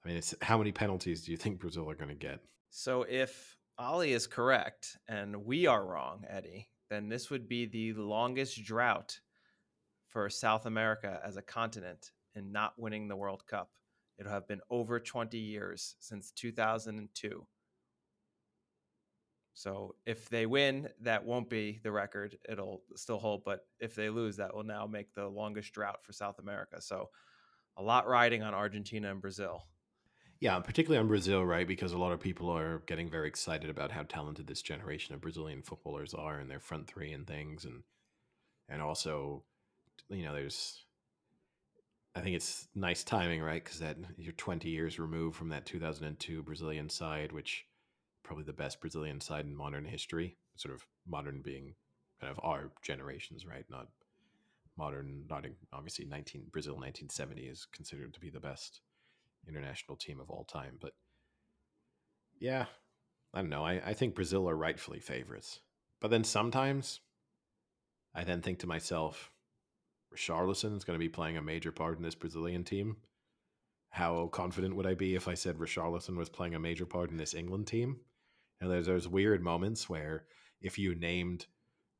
I mean, it's how many penalties do you think Brazil are going to get? So if Ollie is correct and we are wrong, Eddie, then this would be the longest drought for South America as a continent in not winning the World Cup. It'll have been over 20 years since 2002. So if they win, that won't be the record. It'll still hold. But if they lose, that will now make the longest drought for South America. So a lot riding on Argentina and Brazil. Yeah, particularly on Brazil, right? Because a lot of people are getting very excited about how talented this generation of Brazilian footballers are and their front three and things, and and also, you know, there's, I think it's nice timing, right? Because that you're 20 years removed from that 2002 Brazilian side, which probably the best Brazilian side in modern history. Sort of modern being kind of our generations, right? Not modern. Not obviously 19 Brazil 1970 is considered to be the best international team of all time. But yeah, I don't know. I, I think Brazil are rightfully favorites. But then sometimes I then think to myself, Richarlison is going to be playing a major part in this Brazilian team. How confident would I be if I said Richarlison was playing a major part in this England team? And there's those weird moments where if you named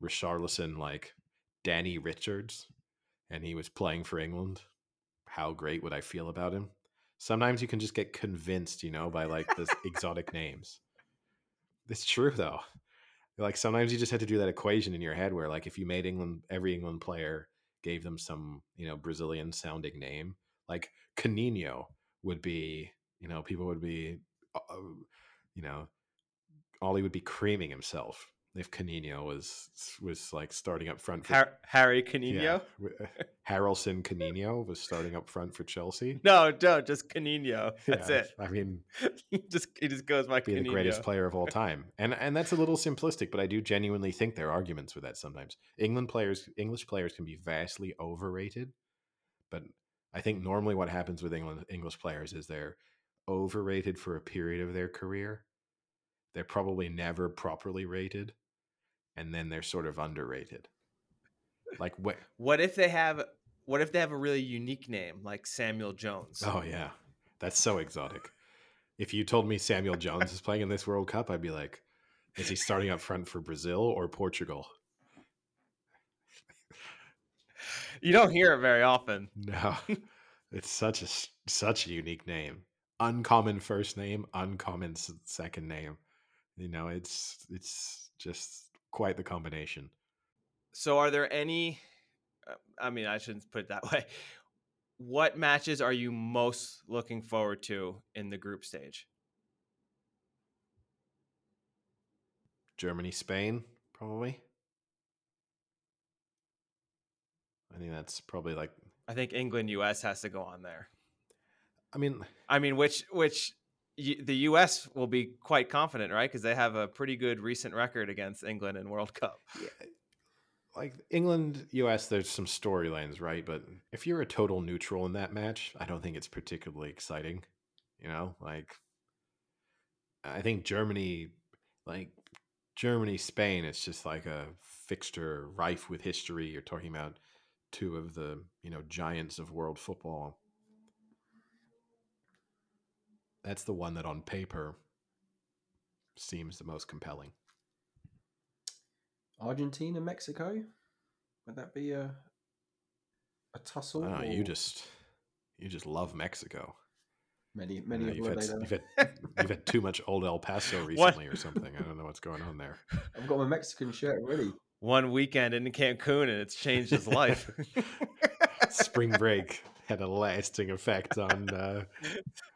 Richarlison like Danny Richards and he was playing for England, how great would I feel about him? Sometimes you can just get convinced, you know, by like this exotic names. It's true though. Like sometimes you just have to do that equation in your head where like if you made England every England player gave them some, you know, Brazilian sounding name, like Canino would be, you know, people would be uh, you know, Ollie would be creaming himself if Canino was was like starting up front for Har- Harry Canino? yeah, uh, Harrelson Canino was starting up front for Chelsea. No, no, just Canino. That's Yeah, it. I mean, just he just goes by be Canino. the greatest player of all time. And and that's a little simplistic, but I do genuinely think there are arguments with that sometimes. England players, English players can be vastly overrated, but I think normally what happens with England English players is they're overrated for a period of their career. They're probably never properly rated, and then they're sort of underrated. Like what? What if they have what if they have a really unique name like Samuel Jones? Oh yeah, that's so exotic. If you told me Samuel Jones is playing in this World Cup, I'd be like, is he starting up front for Brazil or Portugal? You don't hear it very often. No, it's such a such a unique name. Uncommon first name, uncommon second name. You know, it's it's just quite the combination. So are there any uh, I mean, I shouldn't put it that way. What matches are you most looking forward to in the group stage? Germany, Spain, probably. I think that's probably like. I think England US has to go on there. I mean, I mean, which which the U.S. will be quite confident, right? Because they have a pretty good recent record against England in World Cup. yeah, like England, US, there's some storylines, right? But if you're a total neutral in that match, I don't think it's particularly exciting. You know, like I think Germany, like Germany, Spain, it's just like a fixture rife with history. You're talking about two of the you know giants of world football. That's the one that on paper seems the most compelling. Argentina, Mexico. Would that be a a tussle? Ah, you just you just love Mexico. many I many know of you've, had, holiday s- there. you've had you've had too much old El Paso recently or something. I don't know what's going on there. I've got my Mexican shirt ready. One weekend in Cancun, and it's changed his life. Spring break had a lasting effect on uh,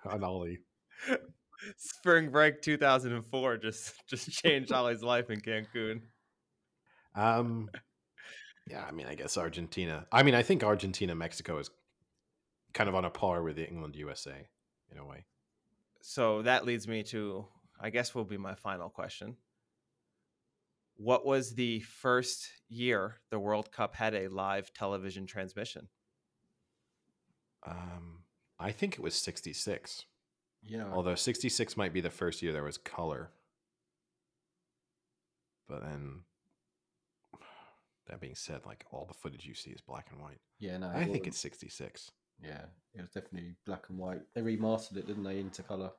on Ollie. Spring break 2004 just just changed Ollie's life in Cancun. Um, yeah, I mean, I guess Argentina. I mean, I think Argentina Mexico is kind of on a par with the England USA in a way. So that leads me to, I guess, will be my final question. What was the first year the World Cup had a live television transmission? Um, I think it was 66. Yeah. Although 66 might be the first year there was color. But then, that being said, like all the footage you see is black and white. yeah, no. I think it's 66. Yeah, it was definitely black and white. They remastered it, didn't they, into color?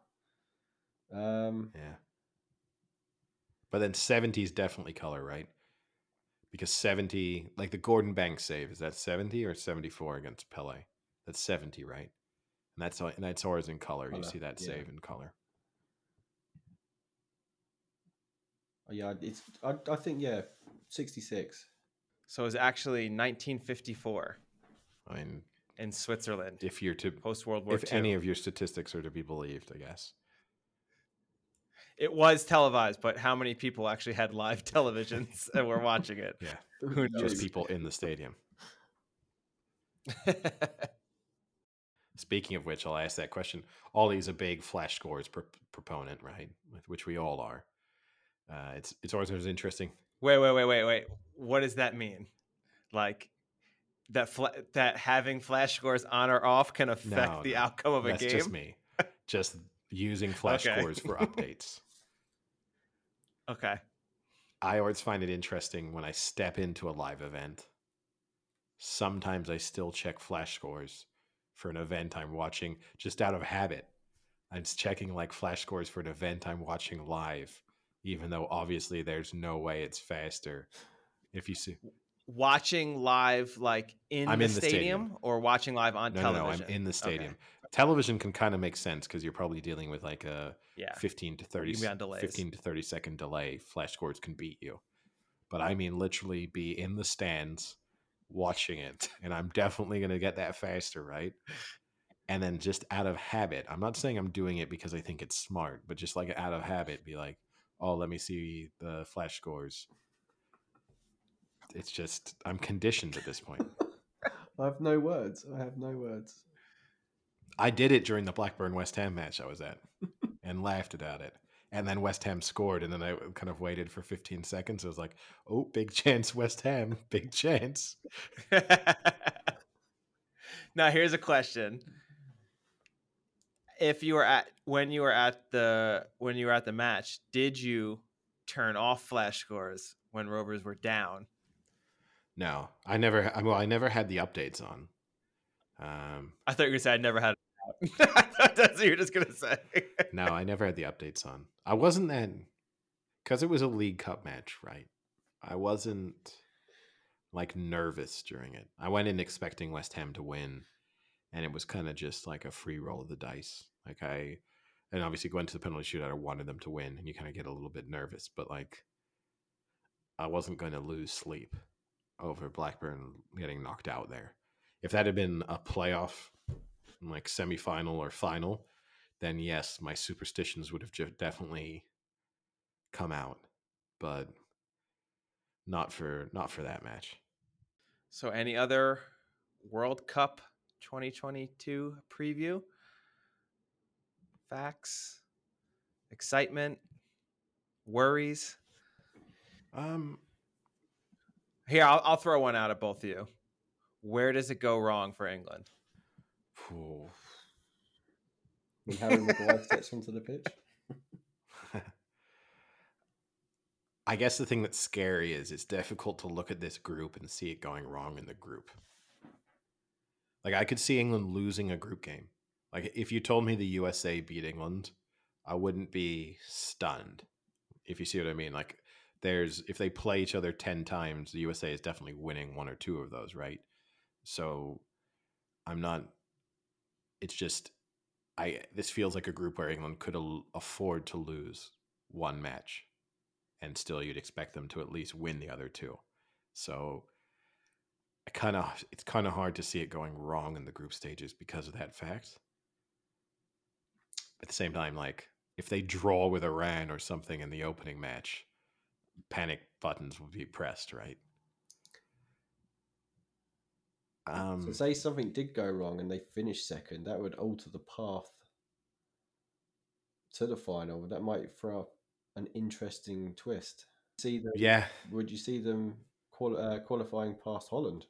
Um, Yeah. But then 70 is definitely color, right? Because 70, like the Gordon Banks save, is that 70 or 74 against Pele? That's 70, right? And that's and that's always in color. You see that yeah. save in color. oh, yeah, it's. I, I think yeah, sixty six. So it was actually 1954 I mean, in Switzerland, if you're to post World War if II. any of your statistics are to be believed, I guess. it was televised, but how many people actually had live televisions and were watching it? Yeah. Who knows? Just people in the stadium. Speaking of which, I'll ask that question. Ollie's a big flash scores pro- proponent, right? With which we all are. Uh, it's it's always, interesting. wait, wait, wait, wait, wait. What does that mean? Like that fla- that having flash scores on or off can affect No, the no. outcome of a That's game? just me. just using flash Okay. scores for updates. Okay. I always find it interesting when I step into a live event. Sometimes I still check flash scores for an event I'm watching just out of habit. I'm checking like flash scores for an event I'm watching live, even though obviously there's no way it's faster. If you see, Watching live like in, I'm the, in the stadium, stadium. or watching live on no, no, television? no, I'm in the Okay. stadium. Television can kind of make sense because you're probably dealing with like a Yeah. 15 to 30 can on 15 to 30 second delay flash scores can beat you but i mean literally be in the stands watching it and i'm definitely going to get that faster right and then just out of habit i'm not saying i'm doing it because i think it's smart but just like out of habit be like oh let me see the flash scores it's just i'm conditioned at this point I have no words. I have no words. I did it during the Blackburn West Ham match I was at and laughed about it. And then West Ham scored, and then I kind of waited for 15 seconds. I was like, oh, big chance, West Ham, big chance. now here's a question if you were at when you were at the when you were at the match did you turn off flash scores when rovers were down No, I never, I- well, I never had the updates on. Um, i thought you were gonna say i never had That's what you were just gonna say no, I never had the updates on. I wasn't then, because it was a League Cup match, right? I wasn't like nervous during it. I went in expecting West Ham to win, and it was kind of just like a free roll of the dice. Like I, and obviously going to the penalty shootout, I wanted them to win, and you kind of get a little bit nervous, but like I wasn't going to lose sleep over Blackburn getting knocked out there. If that had been a playoff, like semifinal or final, then yes, my superstitions would have definitely come out, but not for not for that match. so any other world cup 2022 preview? Facts? Excitement? Worries? Um, here I'll, I'll throw one out at both of you. Where does it go wrong for england When Harry Maguire steps onto the pitch. I guess the thing that's scary is it's difficult to look at this group and see it going wrong in the group. Like I could see England losing a group game. Like if you told me the USA beat England, I wouldn't be stunned. If you see what I mean, like there's if they play each other 10 times, the USA is definitely winning one or two of those, right? So I'm not it's just I this feels like a group where England could al- afford to lose one match and still you'd expect them to at least win the other two. So I kind of it's kind of hard to see it going wrong in the group stages because of that fact. At the same time like if they draw with Iran or something in the opening match, panic buttons will be pressed, right? Um, So say something did go wrong and they finished second, that would alter the path to the final. That might throw up an interesting twist. See them? yeah, Would you see them quali- uh, qualifying past Holland?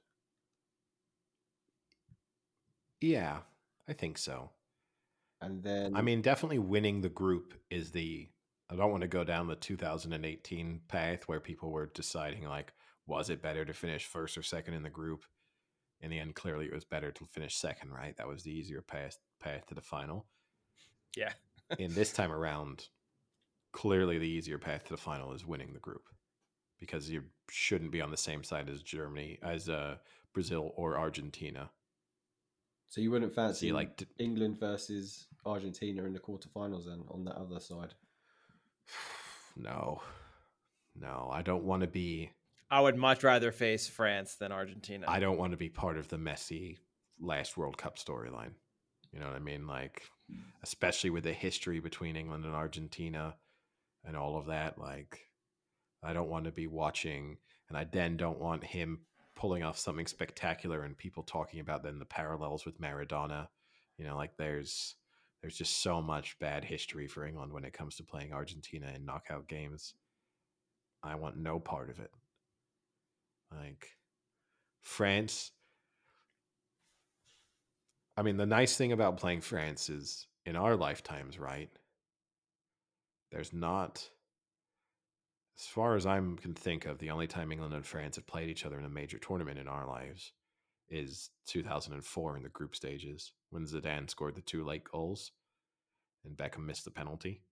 yeah, I think so. And then I mean, definitely winning the group is the. I don't want to go down the 2018 path where people were deciding like, was it better to finish first or second in the group? In the end, clearly it was better to finish second, right? That was the easier path path to the final. Yeah. in this time around, clearly the easier path to the final is winning the group because you shouldn't be on the same side as Germany, as uh, Brazil or Argentina. so you wouldn't fancy like England versus Argentina in the quarterfinals then on the other side. No, no, I don't want to be. I would much rather face France than Argentina. I don't want to be part of the messy last World Cup storyline. You know what I mean? Like, especially with the history between England and Argentina and all of that. Like, I don't want to be watching, and I then don't want him pulling off something spectacular and people talking about then the parallels with Maradona. You know, like there's there's just so much bad history for England when it comes to playing Argentina in knockout games. I want no part of it. Like France. I mean, the nice thing about playing France is in our lifetimes, right? There's not, as far as I can think of, the only time England and France have played each other in a major tournament in our lives is 2004 in the group stages when Zidane scored the two late goals and Beckham missed the penalty.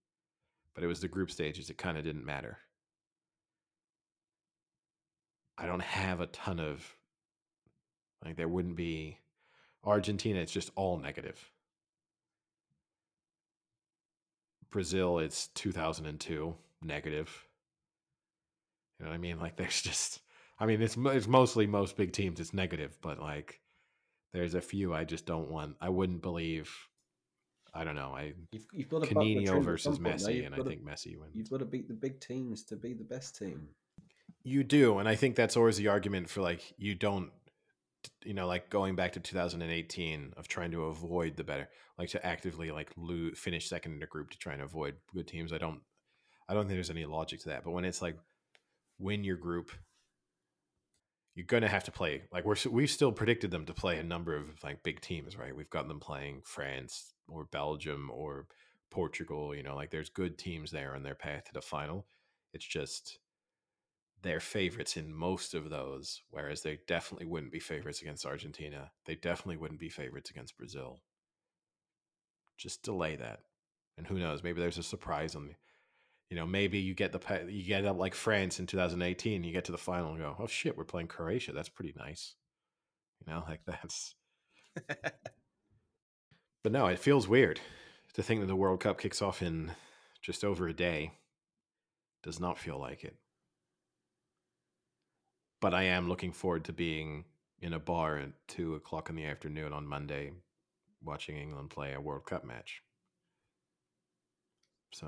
But it was the group stages, it kind of didn't matter. I don't have a ton of like there wouldn't be Argentina, it's just all negative. Brazil, it's 2002, negative. You know what I mean? Like there's just I mean it's it's mostly most big teams it's negative, but like there's a few I just don't want. I wouldn't believe I don't know. I You've, you've got to Canino versus point. Messi and I to- think Messi wins. you've got to beat the big teams to be the best team. You do, and I think that's always the argument for like you don't, you know, like going back to 2018 of trying to avoid the better, like to actively like lose, finish second in a group to try and avoid good teams. I don't, I don't think there's any logic to that. But when it's like win your group, you're gonna have to play. Like we're we've still predicted them to play a number of like big teams, right? We've got them playing France or Belgium or Portugal. You know, like there's good teams there on their path to the final. It's just they're favorites in most of those, whereas they definitely wouldn't be favorites against Argentina. They definitely wouldn't be favorites against Brazil. Just delay that, and who knows? Maybe there's a surprise on the. You know, maybe you get the you get up like France in 2018. You get to the final and go, "Oh shit, we're playing Croatia. That's pretty nice." You know, like that's. But no, it feels weird to think that the World Cup kicks off in just over a day. Does not feel like it but I am looking forward to being in a bar at two o'clock in the afternoon on Monday, watching England play a World Cup match. So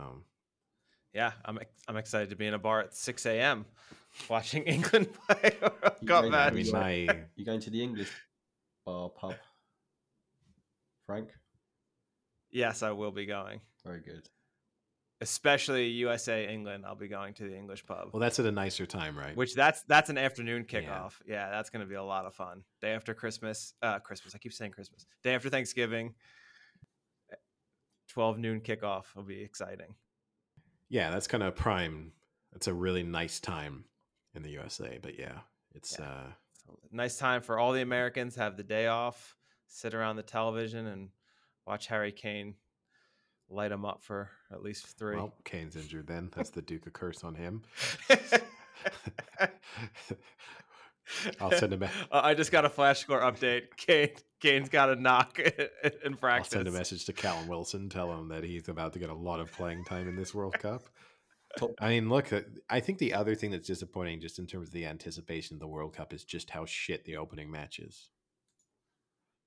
yeah, I'm I'm excited to be in a bar at 6 a.m. watching England play a World You Cup going I match. mean, Yeah. my You're going to the English bar pub, Frank. yes, I will be going. Very good. Especially USA England, I'll be going to the English pub. well, that's at a nicer time, right? Which that's that's an afternoon kickoff. Yeah, that's going to be a lot of fun. Day after Christmas, uh, Christmas. I keep saying Christmas. Day after Thanksgiving. Twelve noon kickoff will be exciting. yeah, that's kind of prime. That's a really nice time in the USA. But yeah, it's Yeah. uh nice time for all the Americans have the day off, sit around the television and watch Harry Kane light them up for at least three. well, Kane's injured. Then that's the Duke of Curse on him. I'll send him. A, I just got a flash score update. Kane, Kane's got a knock in practice. I'll send a message to Callum Wilson. Tell him that he's about to get a lot of playing time in this World Cup. I mean, look, uh, I think the other thing that's disappointing, just in terms of the anticipation of the World Cup, is just how shit the opening match is.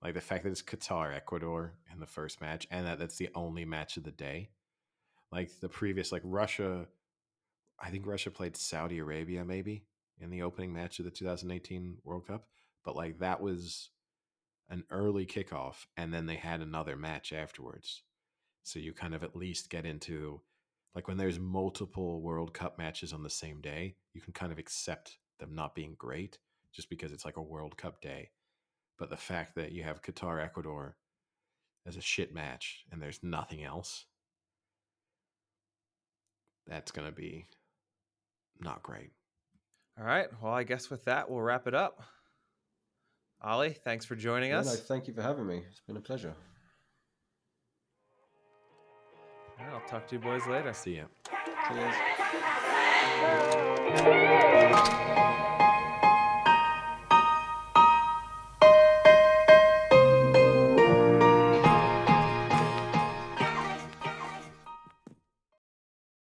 Like the fact that it's Qatar, Ecuador in the first match, and that that's the only match of the day. Like the previous, like Russia, I think Russia played Saudi Arabia maybe in the opening match of the 2018 World Cup, but like that was an early kickoff and then they had another match afterwards. So you kind of at least get into like when there's multiple World Cup matches on the same day, you can kind of accept them not being great just because it's like a World Cup day. But the fact that you have Qatar Ecuador as a shit match and there's nothing else, that's going to be not great. All right. Well, I guess with that, we'll wrap it up. Ollie, thanks for joining Yeah, us. no, thank you for having me. It's been a pleasure. All right, I'll talk to you boys later. See ya. Cheers.